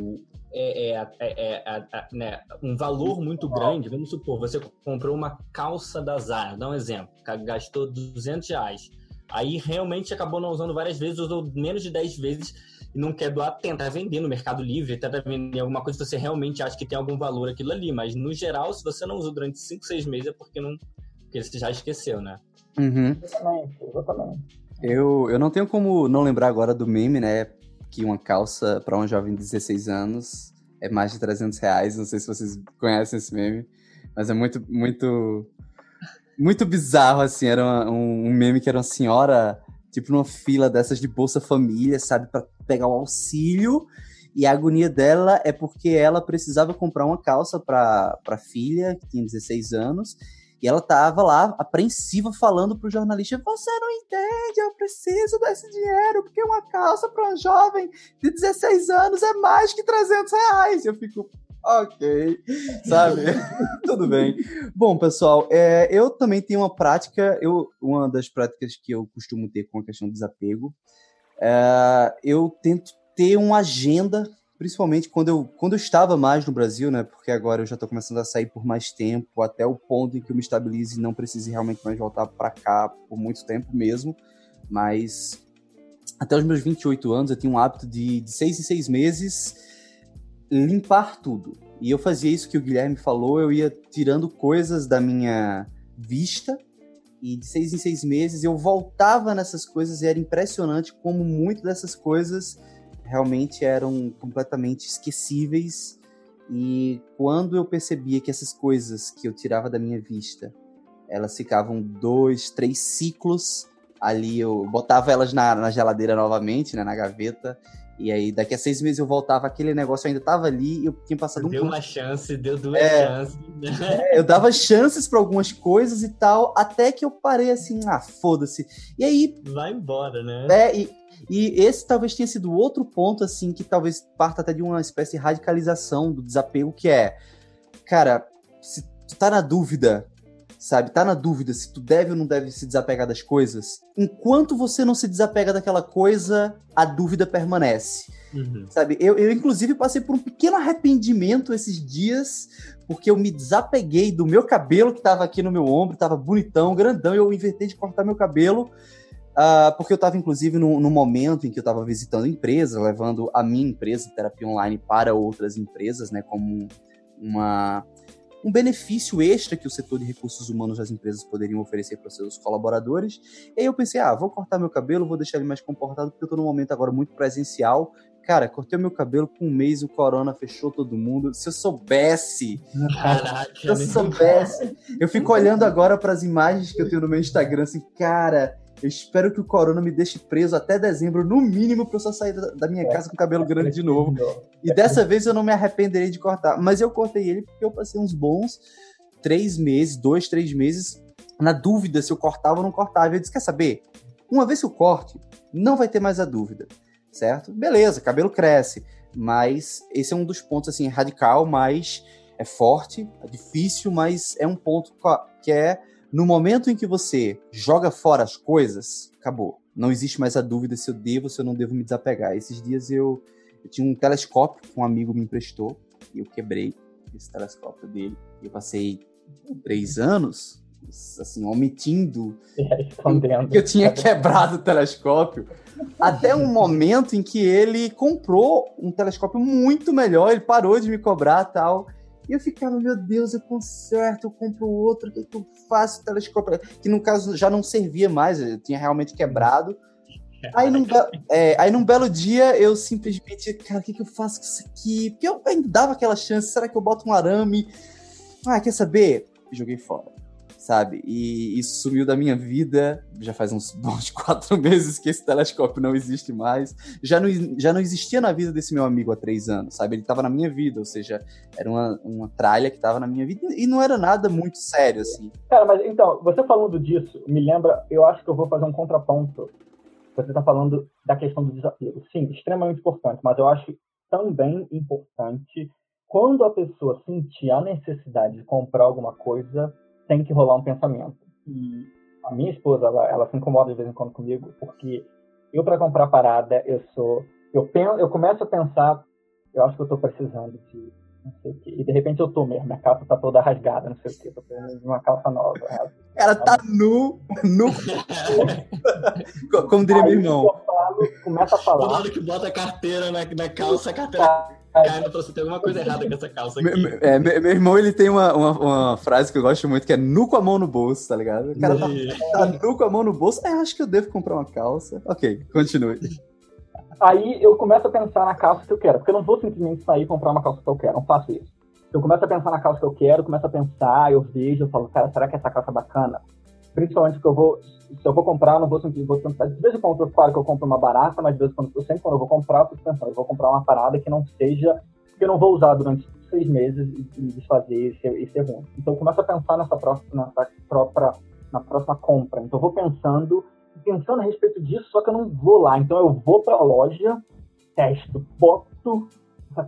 C: é, é, é, é, né, um valor muito grande, vamos supor, você comprou uma calça da Zara, dá um exemplo, gastou 200 reais, aí realmente acabou não usando várias vezes, usou menos de 10 vezes e não quer doar, tenta vender no Mercado Livre, tenta vender alguma coisa que você realmente acha que tem algum valor aquilo ali, mas no geral, se você não usou durante 5, 6 meses é porque não porque você já esqueceu, né?
B: Uhum.
D: Exatamente, exatamente.
B: Eu, eu não tenho como não lembrar agora do meme, né? Que uma calça para um jovem de 16 anos é mais de 300 reais. Não sei se vocês conhecem esse meme, mas é muito, muito, muito bizarro, assim. Era uma, um, um, meme que era uma senhora, tipo, numa fila dessas de Bolsa Família, sabe? para pegar o auxílio. E a agonia dela é porque ela precisava comprar uma calça para a filha, que tinha 16 anos, e ela tava lá, apreensiva, falando pro jornalista: Você não entende, eu preciso desse dinheiro, porque uma calça para um jovem de 16 anos é mais que 300 reais. Eu fico, ok, <laughs> sabe? <laughs> Tudo bem. Bom, pessoal, é, eu também tenho uma prática, eu, uma das práticas que eu costumo ter com a questão do desapego, é, eu tento ter uma agenda principalmente quando eu, quando eu estava mais no Brasil, né? Porque agora eu já estou começando a sair por mais tempo, até o ponto em que eu me estabilize e não precise realmente mais voltar para cá por muito tempo mesmo. Mas até os meus 28 anos eu tinha um hábito de, de seis em seis meses limpar tudo. E eu fazia isso que o Guilherme falou, eu ia tirando coisas da minha vista e de seis em seis meses eu voltava nessas coisas e era impressionante como muito dessas coisas realmente eram completamente esquecíveis. E quando eu percebia que essas coisas que eu tirava da minha vista, elas ficavam dois, três ciclos ali eu botava elas na, na geladeira novamente, né, na gaveta. E aí, daqui a seis meses eu voltava, aquele negócio ainda tava ali e eu tinha passado um.
C: Deu uma chance, deu duas é, chances.
B: É, eu dava chances para algumas coisas e tal, até que eu parei assim, ah, foda-se. E aí.
C: Vai embora, né?
B: É, e, e esse talvez tenha sido outro ponto, assim, que talvez parta até de uma espécie de radicalização do desapego, que é, cara, se tu tá na dúvida sabe? Tá na dúvida se tu deve ou não deve se desapegar das coisas. Enquanto você não se desapega daquela coisa, a dúvida permanece. Uhum. Sabe? Eu, eu, inclusive, passei por um pequeno arrependimento esses dias, porque eu me desapeguei do meu cabelo que tava aqui no meu ombro, tava bonitão, grandão, e eu inventei de cortar meu cabelo. Uh, porque eu estava, inclusive, no, no, momento em que eu estava visitando empresas, levando a minha empresa, terapia online, para outras empresas, né, como uma, um benefício extra que o setor de recursos humanos das empresas poderiam oferecer para seus colaboradores. E aí eu pensei, ah, vou cortar meu cabelo, vou deixar ele mais comportado, porque eu estou num momento agora muito presencial. Cara, cortei meu cabelo com um mês, o corona fechou todo mundo. Se eu soubesse, Caraca, se eu soubesse, eu fico olhando agora para as imagens que eu tenho no meu Instagram, assim, cara, eu espero que o corona me deixe preso até dezembro, no mínimo, pra eu só sair da minha casa com o cabelo grande de novo. E dessa vez eu não me arrependerei de cortar. Mas eu cortei ele porque eu passei uns bons três meses, dois, três meses, na dúvida se eu cortava ou não cortava. Eu disse: quer saber? Uma vez que eu corte, não vai ter mais a dúvida, certo? Beleza, cabelo cresce. Mas esse é um dos pontos, assim, radical, mas é forte, é difícil, mas é um ponto que é no momento em que você joga fora as coisas, acabou. Não existe mais a dúvida se eu devo ou se eu não devo me desapegar. Esses dias eu, eu tinha um telescópio que um amigo me emprestou e eu quebrei esse telescópio dele. Eu passei três anos, assim, omitindo <laughs> que eu tinha quebrado o telescópio. Até um momento em que ele comprou um telescópio muito melhor, ele parou de me cobrar tal. E eu ficava, meu Deus, eu conserto, eu compro outro, o que, que eu faço? Telescópio, que no caso já não servia mais, eu tinha realmente quebrado. Aí num, é, aí num belo dia eu simplesmente, cara, o que, que eu faço com isso aqui? Porque eu ainda dava aquela chance, será que eu boto um arame? Ah, quer saber? Joguei fora sabe? E isso sumiu da minha vida. Já faz uns <laughs> bons quatro meses que esse telescópio não existe mais. Já não, já não existia na vida desse meu amigo há três anos, sabe? Ele estava na minha vida, ou seja, era uma, uma tralha que estava na minha vida e não era nada muito sério, assim.
D: Cara, mas então, você falando disso, me lembra, eu acho que eu vou fazer um contraponto. Você está falando da questão do desapego. Sim, extremamente importante, mas eu acho também importante quando a pessoa sentir a necessidade de comprar alguma coisa, tem que rolar um pensamento. E a minha esposa, ela, ela se incomoda de vez em quando comigo, porque eu, para comprar parada, eu sou. Eu, penso, eu começo a pensar, eu acho que eu tô precisando de não sei o quê. E de repente eu tô mesmo, minha calça tá toda rasgada, não sei o quê, tô precisando de uma calça nova.
B: Ela Cara, tá nu, nu. Como diria meu irmão.
D: Começa a falar.
C: Toda hora que bota a carteira na, na calça, a carteira Cara, você tem alguma coisa errada com essa calça aqui. Meu,
B: é, meu, meu, irmão, ele tem uma, uma, uma, frase que eu gosto muito, que é nu com a mão no bolso, tá ligado? O cara tá, tá nu com a mão no bolso, é, acho que eu devo comprar uma calça. Ok, continue.
D: Aí eu começo a pensar na calça que eu quero, porque eu não vou simplesmente sair e comprar uma calça que eu quero, não faço isso. Eu começo a pensar na calça que eu quero, começo a pensar, eu vejo, eu falo, cara, será que essa calça é bacana? Principalmente porque eu vou, se eu vou comprar, eu não vou simplesmente vou pensar. De vez em quando, claro que eu compro uma barata, mas de vez em quando, eu sempre quando eu vou comprar, eu fico pensando, eu vou comprar uma parada que não seja, que eu não vou usar durante seis meses e desfazer e ser, e ser ruim. Então eu começo a pensar nessa próxima, nessa própria, na próxima compra. Então eu vou pensando, pensando a respeito disso, só que eu não vou lá. Então eu vou para a loja, testo, boto,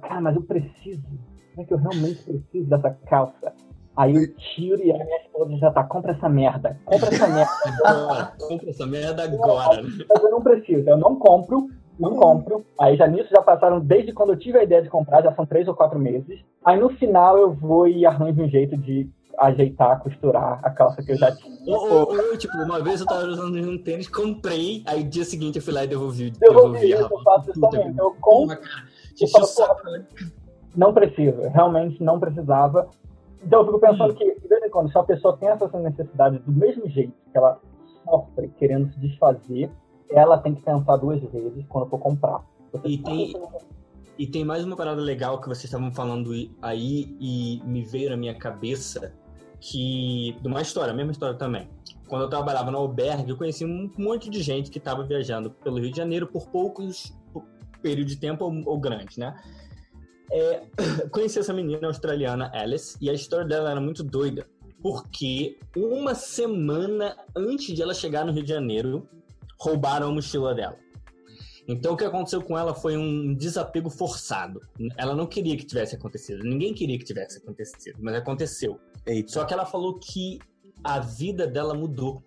D: cara, mas eu preciso. Como é que eu realmente preciso dessa calça? Aí eu tiro e a minha esposa já tá, compra essa merda, compra essa merda. <laughs>
C: compra essa merda agora.
D: Eu não preciso, eu não compro, não compro. Aí já nisso já passaram, desde quando eu tive a ideia de comprar, já são três ou quatro meses. Aí no final eu vou e arranjo um jeito de ajeitar, costurar a calça que eu já tinha.
C: Ou, ou, ou tipo, uma vez eu tava usando um tênis, comprei, aí dia seguinte eu fui lá e devolvi.
D: Devolvi, devolvi eu faço isso também. Eu compro. Não preciso, realmente não precisava. Então eu fico pensando hum. que, de vez em quando, se a pessoa tem essa necessidade do mesmo jeito que ela sofre querendo se desfazer, ela tem que pensar duas vezes quando for comprar.
C: e tem, e tem mais uma parada legal que vocês estavam falando aí e me veio na minha cabeça, que. de uma história, a mesma história também. Quando eu trabalhava no albergue, eu conheci um monte de gente que estava viajando pelo Rio de Janeiro por poucos por período de tempo ou, ou grande, né? É, <coughs> conheci essa menina australiana, Alice, e a história dela era muito doida, porque uma semana antes de ela chegar no Rio de Janeiro, roubaram a mochila dela. Então o que aconteceu com ela foi um desapego forçado. Ela não queria que tivesse acontecido. Ninguém queria que tivesse acontecido, mas aconteceu. Eita. Só que ela falou que a vida dela mudou.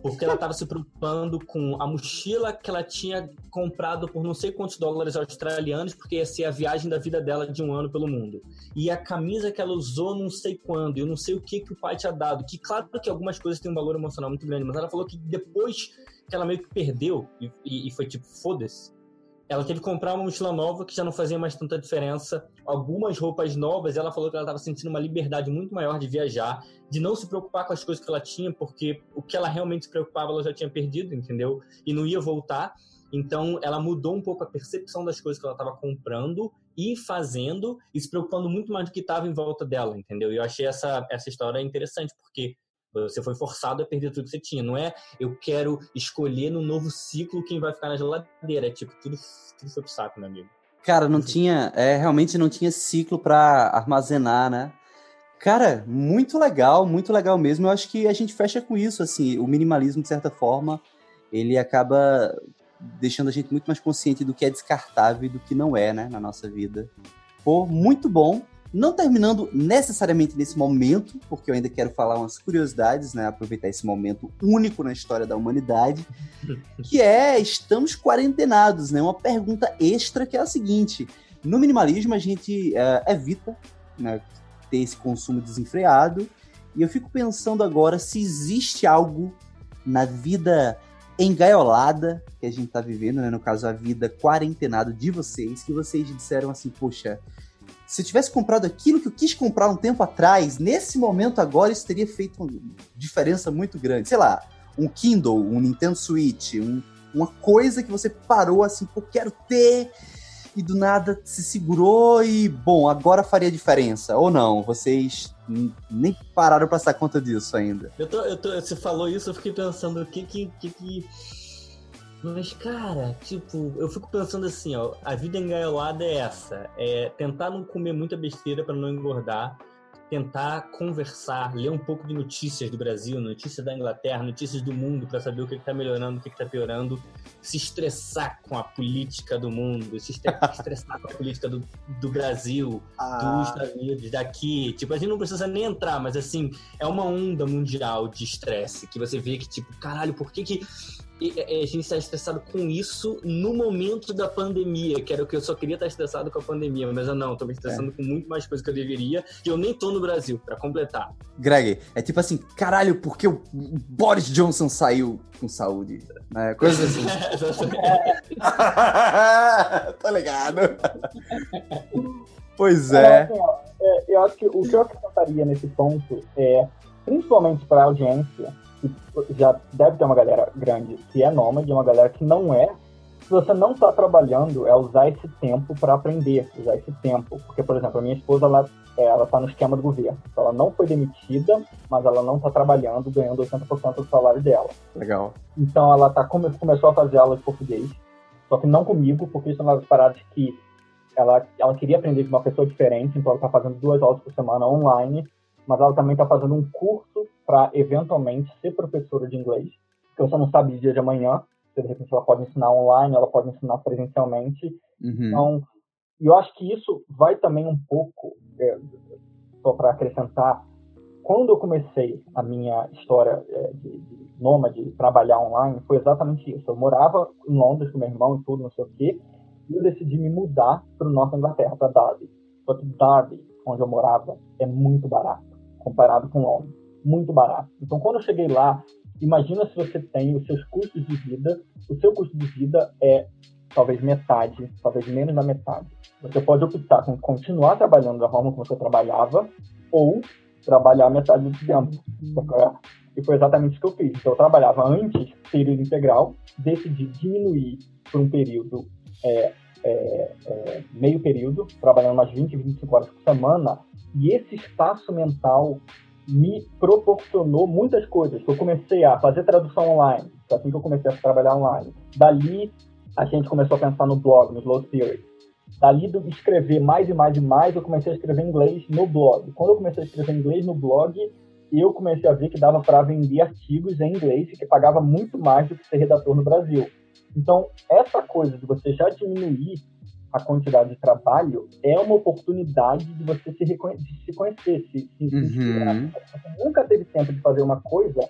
C: Porque ela estava se preocupando com a mochila que ela tinha comprado por não sei quantos dólares australianos, porque ia ser a viagem da vida dela de um ano pelo mundo. E a camisa que ela usou não sei quando, eu não sei o que, que o pai tinha dado. Que claro que algumas coisas têm um valor emocional muito grande, mas ela falou que depois que ela meio que perdeu e, e, e foi tipo, foda-se. Ela teve que comprar uma mochila nova que já não fazia mais tanta diferença, algumas roupas novas. ela falou que ela estava sentindo uma liberdade muito maior de viajar, de não se preocupar com as coisas que ela tinha, porque o que ela realmente se preocupava ela já tinha perdido, entendeu? E não ia voltar. Então, ela mudou um pouco a percepção das coisas que ela estava comprando e fazendo, e se preocupando muito mais do que estava em volta dela, entendeu? E eu achei essa, essa história interessante, porque você foi forçado a perder tudo que você tinha. Não é eu quero escolher no novo ciclo quem vai ficar na geladeira. É tipo, tudo, tudo foi pro saco, meu amigo.
B: Cara, não tinha. É, realmente não tinha ciclo para armazenar, né? Cara, muito legal, muito legal mesmo. Eu acho que a gente fecha com isso, assim, o minimalismo, de certa forma, ele acaba deixando a gente muito mais consciente do que é descartável e do que não é, né, na nossa vida. Pô, muito bom. Não terminando necessariamente nesse momento, porque eu ainda quero falar umas curiosidades, né? Aproveitar esse momento único na história da humanidade, <laughs> que é estamos quarentenados, né? Uma pergunta extra que é a seguinte: no minimalismo a gente uh, evita né, ter esse consumo desenfreado, e eu fico pensando agora se existe algo na vida engaiolada que a gente está vivendo, né? No caso, a vida quarentenada de vocês, que vocês disseram assim, poxa, se eu tivesse comprado aquilo que eu quis comprar um tempo atrás, nesse momento agora isso teria feito uma diferença muito grande. Sei lá, um Kindle, um Nintendo Switch, um, uma coisa que você parou assim, pô, quero ter, e do nada se segurou e, bom, agora faria diferença. Ou não, vocês nem pararam para dar conta disso ainda.
C: Eu tô, eu tô, você falou isso, eu fiquei pensando o que que, que, que mas, cara, tipo, eu fico pensando assim, ó, a vida engaiolada é essa. É tentar não comer muita besteira para não engordar, tentar conversar, ler um pouco de notícias do Brasil, notícias da Inglaterra, notícias do mundo para saber o que está melhorando, o que está piorando, se estressar com a política do mundo, se <laughs> estressar com a política do, do Brasil, ah. dos Estados Unidos, daqui. Tipo, a gente não precisa nem entrar, mas assim, é uma onda mundial de estresse que você vê que, tipo, caralho, por que que a gente está estressado com isso no momento da pandemia, que era o que eu só queria estar estressado com a pandemia, mas eu não, tô me estressando é. com muito mais coisa que eu deveria, e eu nem tô no Brasil, para completar.
B: Greg, é tipo assim, caralho, por que o Boris Johnson saiu com saúde? Né? Coisas assim. <laughs> <laughs> tá ligado? pois é.
D: Assim, ó, é. Eu acho que o que eu acrescentaria nesse ponto é, principalmente para a audiência, já deve ter uma galera grande que é nômade, uma galera que não é. Se você não está trabalhando, é usar esse tempo para aprender, usar esse tempo. Porque, por exemplo, a minha esposa, ela é, ela está no esquema do governo. Então, ela não foi demitida, mas ela não está trabalhando, ganhando 80% do salário dela.
B: Legal.
D: Então, ela tá, come, começou a fazer aula de português, só que não comigo, porque isso é uma das paradas que ela, ela queria aprender de uma pessoa diferente, então ela está fazendo duas aulas por semana online, mas ela também está fazendo um curso para eventualmente ser professora de inglês, porque você não sabe o dia de amanhã, se de repente ela pode ensinar online, ela pode ensinar presencialmente. Uhum. Então, eu acho que isso vai também um pouco, é, só para acrescentar, quando eu comecei a minha história é, de, de nômade, trabalhar online, foi exatamente isso. Eu morava em Londres com meu irmão e tudo, não sei o quê, e eu decidi me mudar para o norte da Inglaterra, para Derby. Só que Derby, onde eu morava, é muito barato comparado com Londres muito barato. Então, quando eu cheguei lá, imagina se você tem os seus custos de vida, o seu custo de vida é talvez metade, talvez menos da metade. Você pode optar com continuar trabalhando da forma como você trabalhava ou trabalhar metade do tempo. E foi exatamente isso que eu fiz. Então, eu trabalhava antes, período integral, decidi diminuir por um período, é, é, é, meio período, trabalhando umas 20, 25 horas por semana, e esse espaço mental me proporcionou muitas coisas. Eu comecei a fazer tradução online, foi assim que eu comecei a trabalhar online. Dali, a gente começou a pensar no blog, no Slow Theory. Dali, do escrever mais e mais e mais, eu comecei a escrever inglês no blog. Quando eu comecei a escrever inglês no blog, eu comecei a ver que dava para vender artigos em inglês e que pagava muito mais do que ser redator no Brasil. Então, essa coisa de você já diminuir a quantidade de trabalho é uma oportunidade de você se, de se conhecer, se, se, uhum. Você nunca teve tempo de fazer uma coisa,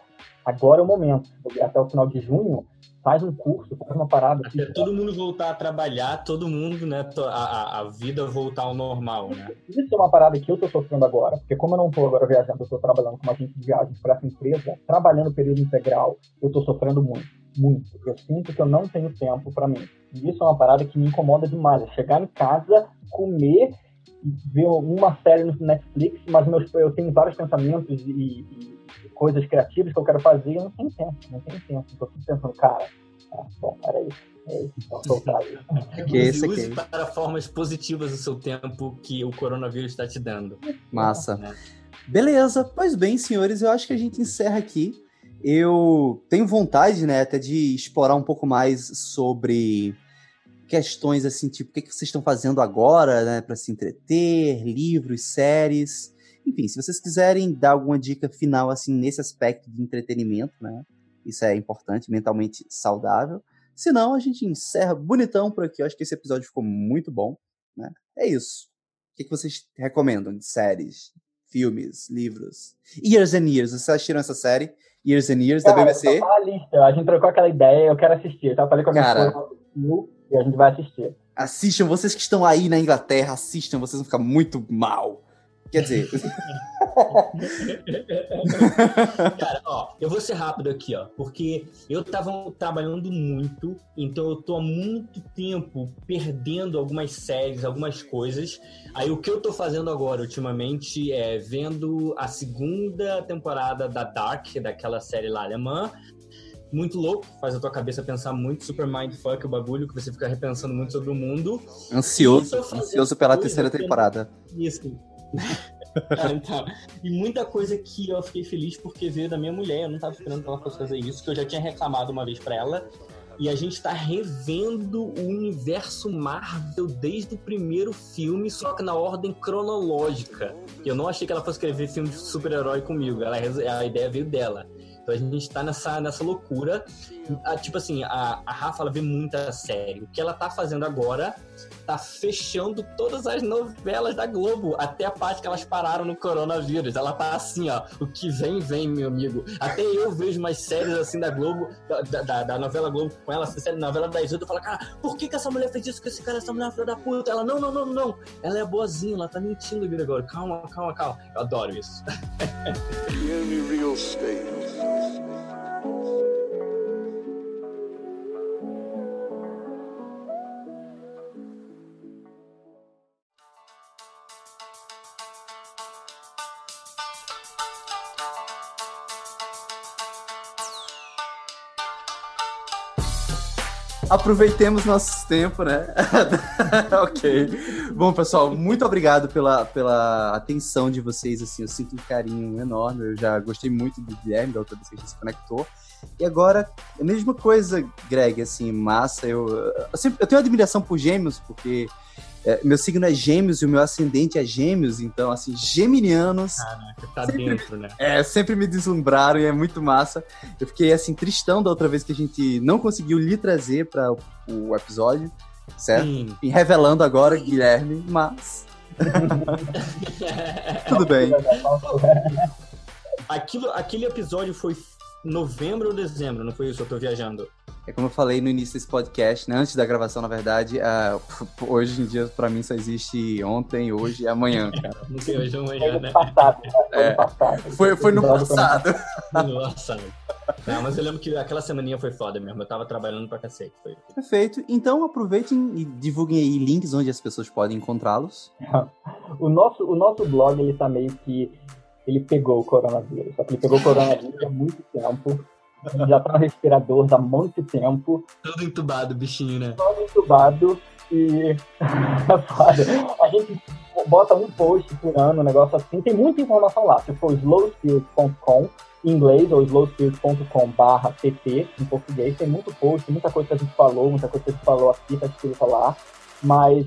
D: agora é o momento. Até o final de junho, faz um curso, faz uma parada.
C: Até todo mundo voltar a trabalhar, todo mundo, né, a, a vida voltar ao normal, né?
D: Isso é uma parada que eu tô sofrendo agora, porque como eu não tô agora viajando, eu tô trabalhando como agente de viagens para essa empresa, trabalhando período integral, eu tô sofrendo muito, muito. Eu sinto que eu não tenho tempo para mim. E isso é uma parada que me incomoda demais. É chegar em casa, comer ver uma série no Netflix, mas meus, eu tenho vários pensamentos e, e, coisas criativas que eu quero fazer e eu não tenho tempo, não tenho tempo. Estou pensando, cara, ah, bom, peraí. É isso, então, soltar isso. <laughs>
C: Que use, use para formas positivas o seu tempo que o coronavírus está te dando.
B: Massa. Né? Beleza, pois bem, senhores, eu acho que a gente encerra aqui. Eu tenho vontade, né, até de explorar um pouco mais sobre questões assim, tipo, o que, vocês estão fazendo agora, né, para se entreter, livros, séries. Enfim, se vocês quiserem dar alguma dica final, assim, nesse aspecto de entretenimento, né, isso é importante, mentalmente saudável. Se não, a gente encerra bonitão por aqui. Eu acho que esse episódio ficou muito bom, né? É isso. O que, que vocês recomendam de séries, filmes, livros? Years and Years, vocês assistiram essa série? Years and Years, Cara, da BBC?
D: A lista, a gente trocou aquela ideia, eu quero assistir. Tá? Eu falei com a minha Cara, e a gente vai assistir.
B: Assistam, vocês que estão aí na Inglaterra, assistam, vocês vão ficar muito mal. Quer dizer. <laughs> <laughs>
C: Cara, ó, eu vou ser rápido aqui, ó, porque eu tava trabalhando muito, então eu tô há muito tempo perdendo algumas séries, algumas coisas. Aí o que eu tô fazendo agora, ultimamente, é vendo a segunda temporada da Dark, daquela série lá alemã, muito louco, faz a tua cabeça pensar muito, super mindfuck o bagulho, que você fica repensando muito sobre o mundo.
B: Ansioso, ansioso pela terceira temporada.
C: Isso. Então. E muita coisa que eu fiquei feliz porque veio da minha mulher, eu não tava esperando que ela fosse fazer isso, que eu já tinha reclamado uma vez para ela. E a gente tá revendo o universo Marvel desde o primeiro filme, só que na ordem cronológica. Eu não achei que ela fosse escrever filme de super-herói comigo, ela, a ideia veio dela. Então a gente tá nessa, nessa loucura. A, tipo assim, a, a Rafa ela vê muita série. O que ela tá fazendo agora tá fechando todas as novelas da Globo, até a parte que elas pararam no coronavírus. Ela tá assim, ó, o que vem, vem, meu amigo. Até eu vejo umas séries assim da Globo, da, da, da novela Globo com ela, essa série, novela das oito, eu falo, cara, por que, que essa mulher fez isso com esse cara, essa mulher é filha da puta? Ela, não, não, não, não. Ela é boazinha, ela tá mentindo, Gregório. Calma, calma, calma. Eu adoro isso. <laughs> The only real state
B: aproveitemos nosso tempo, né? <laughs> ok. Bom, pessoal, muito obrigado pela, pela atenção de vocês, assim, eu sinto um carinho enorme, eu já gostei muito do Guilherme, da outra vez que a gente se conectou. E agora, a mesma coisa, Greg, assim, massa, eu, eu, sempre, eu tenho admiração por gêmeos, porque é, meu signo é gêmeos e o meu ascendente é gêmeos, então, assim, geminianos.
C: Caraca, tá sempre, dentro, né?
B: É, sempre me deslumbraram e é muito massa. Eu fiquei, assim, tristão da outra vez que a gente não conseguiu lhe trazer para o, o, episódio, certo? Sim. E revelando agora, Guilherme, mas. <laughs> Tudo bem.
C: Aquilo, aquele episódio foi novembro ou dezembro, não foi isso? Eu tô viajando.
B: É como eu falei no início desse podcast, né? Antes da gravação, na verdade, uh, <laughs> hoje em dia, pra mim, só existe ontem, hoje e amanhã, cara. <laughs>
C: Não tem hoje e amanhã, né?
D: Passado, né?
B: É, foi, foi no passado.
C: No passado. <laughs> Não, mas eu lembro que aquela semaninha foi foda mesmo. Eu tava trabalhando pra cacete. Foi.
B: Perfeito. Então aproveitem e divulguem aí links onde as pessoas podem encontrá-los.
D: o, nosso, o nosso blog, ele tá meio que. Ele pegou o coronavírus. Só que ele pegou o coronavírus há muito tempo já tá no respirador há muito tempo.
C: Todo entubado, bichinho, né?
D: Todo entubado. E <laughs> a gente bota um post por ano, um negócio assim. Tem muita informação lá. Se for slowspirit.com, em inglês, ou slowspirit.com barra pp, em português, tem muito post, muita coisa que a gente falou, muita coisa que a gente falou aqui, tá escrito lá. Mas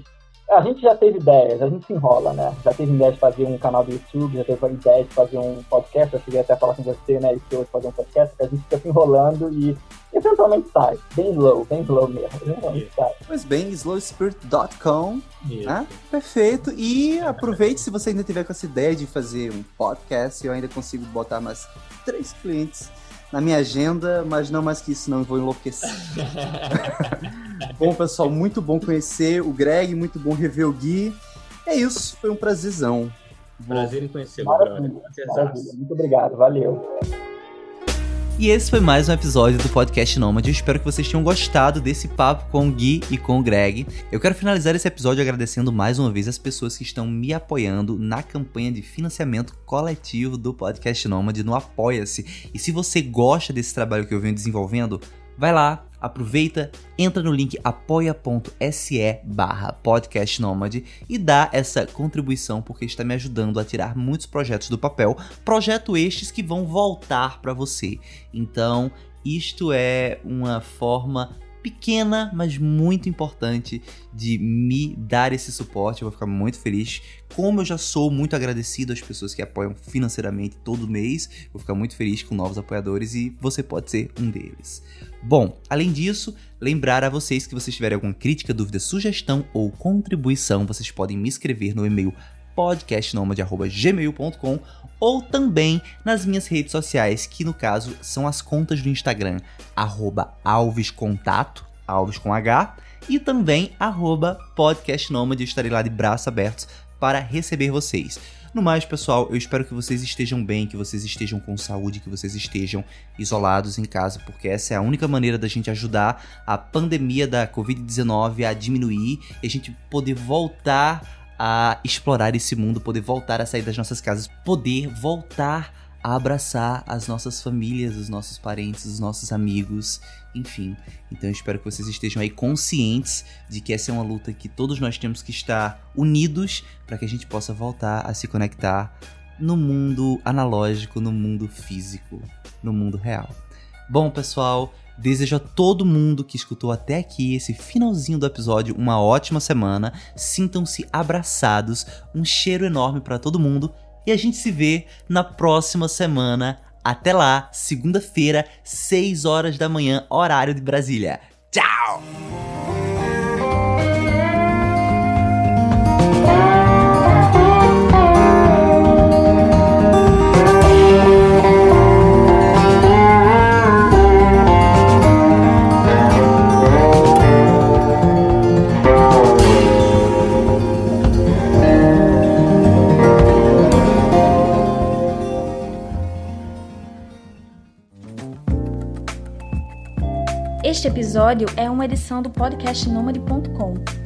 D: a gente já teve ideias, a gente se enrola, né? Já teve ideia de fazer um canal do YouTube, já teve ideia de fazer um podcast, eu cheguei até a falar com você, né, e hoje fazer um podcast, que a gente fica se enrolando e eventualmente sai. Bem slow, bem slow mesmo. Eventualmente sai.
B: Pois bem, slowspirit.com, né? Perfeito. E aproveite se você ainda tiver com essa ideia de fazer um podcast, eu ainda consigo botar mais três clientes na minha agenda, mas não mais que isso, não eu vou enlouquecer. <laughs> bom, pessoal, muito bom conhecer o Greg, muito bom rever o Gui. É isso, foi um prazerzão.
C: Prazer em conhecê-lo,
D: Muito obrigado, valeu.
B: E esse foi mais um episódio do Podcast Nômade. Eu espero que vocês tenham gostado desse papo com o Gui e com o Greg. Eu quero finalizar esse episódio agradecendo mais uma vez as pessoas que estão me apoiando na campanha de financiamento coletivo do Podcast Nômade no Apoia-se. E se você gosta desse trabalho que eu venho desenvolvendo, vai lá, aproveita, entra no link apoia.se barra podcastnomad e dá essa contribuição porque está me ajudando a tirar muitos projetos do papel, projeto estes que vão voltar para você. Então, isto é uma forma pequena, mas muito importante de me dar esse suporte. Eu vou ficar muito feliz. Como eu já sou muito agradecido às pessoas que apoiam financeiramente todo mês, vou ficar muito feliz com novos apoiadores e você pode ser um deles. Bom, além disso, lembrar a vocês que vocês tiverem alguma crítica, dúvida, sugestão ou contribuição, vocês podem me escrever no e-mail podcastnomad.gmail.com ou também nas minhas redes sociais, que no caso são as contas do Instagram, alvescontato, alves com H, e também arroba podcastnomad, eu estarei lá de braços abertos para receber vocês. No mais, pessoal, eu espero que vocês estejam bem, que vocês estejam com saúde, que vocês estejam isolados em casa, porque essa é a única maneira da gente ajudar a pandemia da Covid-19 a diminuir e a gente poder voltar a explorar esse mundo, poder voltar a sair das nossas casas, poder voltar a abraçar as nossas famílias, os nossos parentes, os nossos amigos, enfim. Então eu espero que vocês estejam aí conscientes de que essa é uma luta que todos nós temos que estar unidos para que a gente possa voltar a se conectar no mundo analógico, no mundo físico, no mundo real. Bom, pessoal, Desejo a todo mundo que escutou até aqui esse finalzinho do episódio uma ótima semana. Sintam-se abraçados. Um cheiro enorme para todo mundo e a gente se vê na próxima semana. Até lá, segunda-feira, 6 horas da manhã, horário de Brasília. Tchau!
A: Este episódio é uma edição do podcast Nômade.com.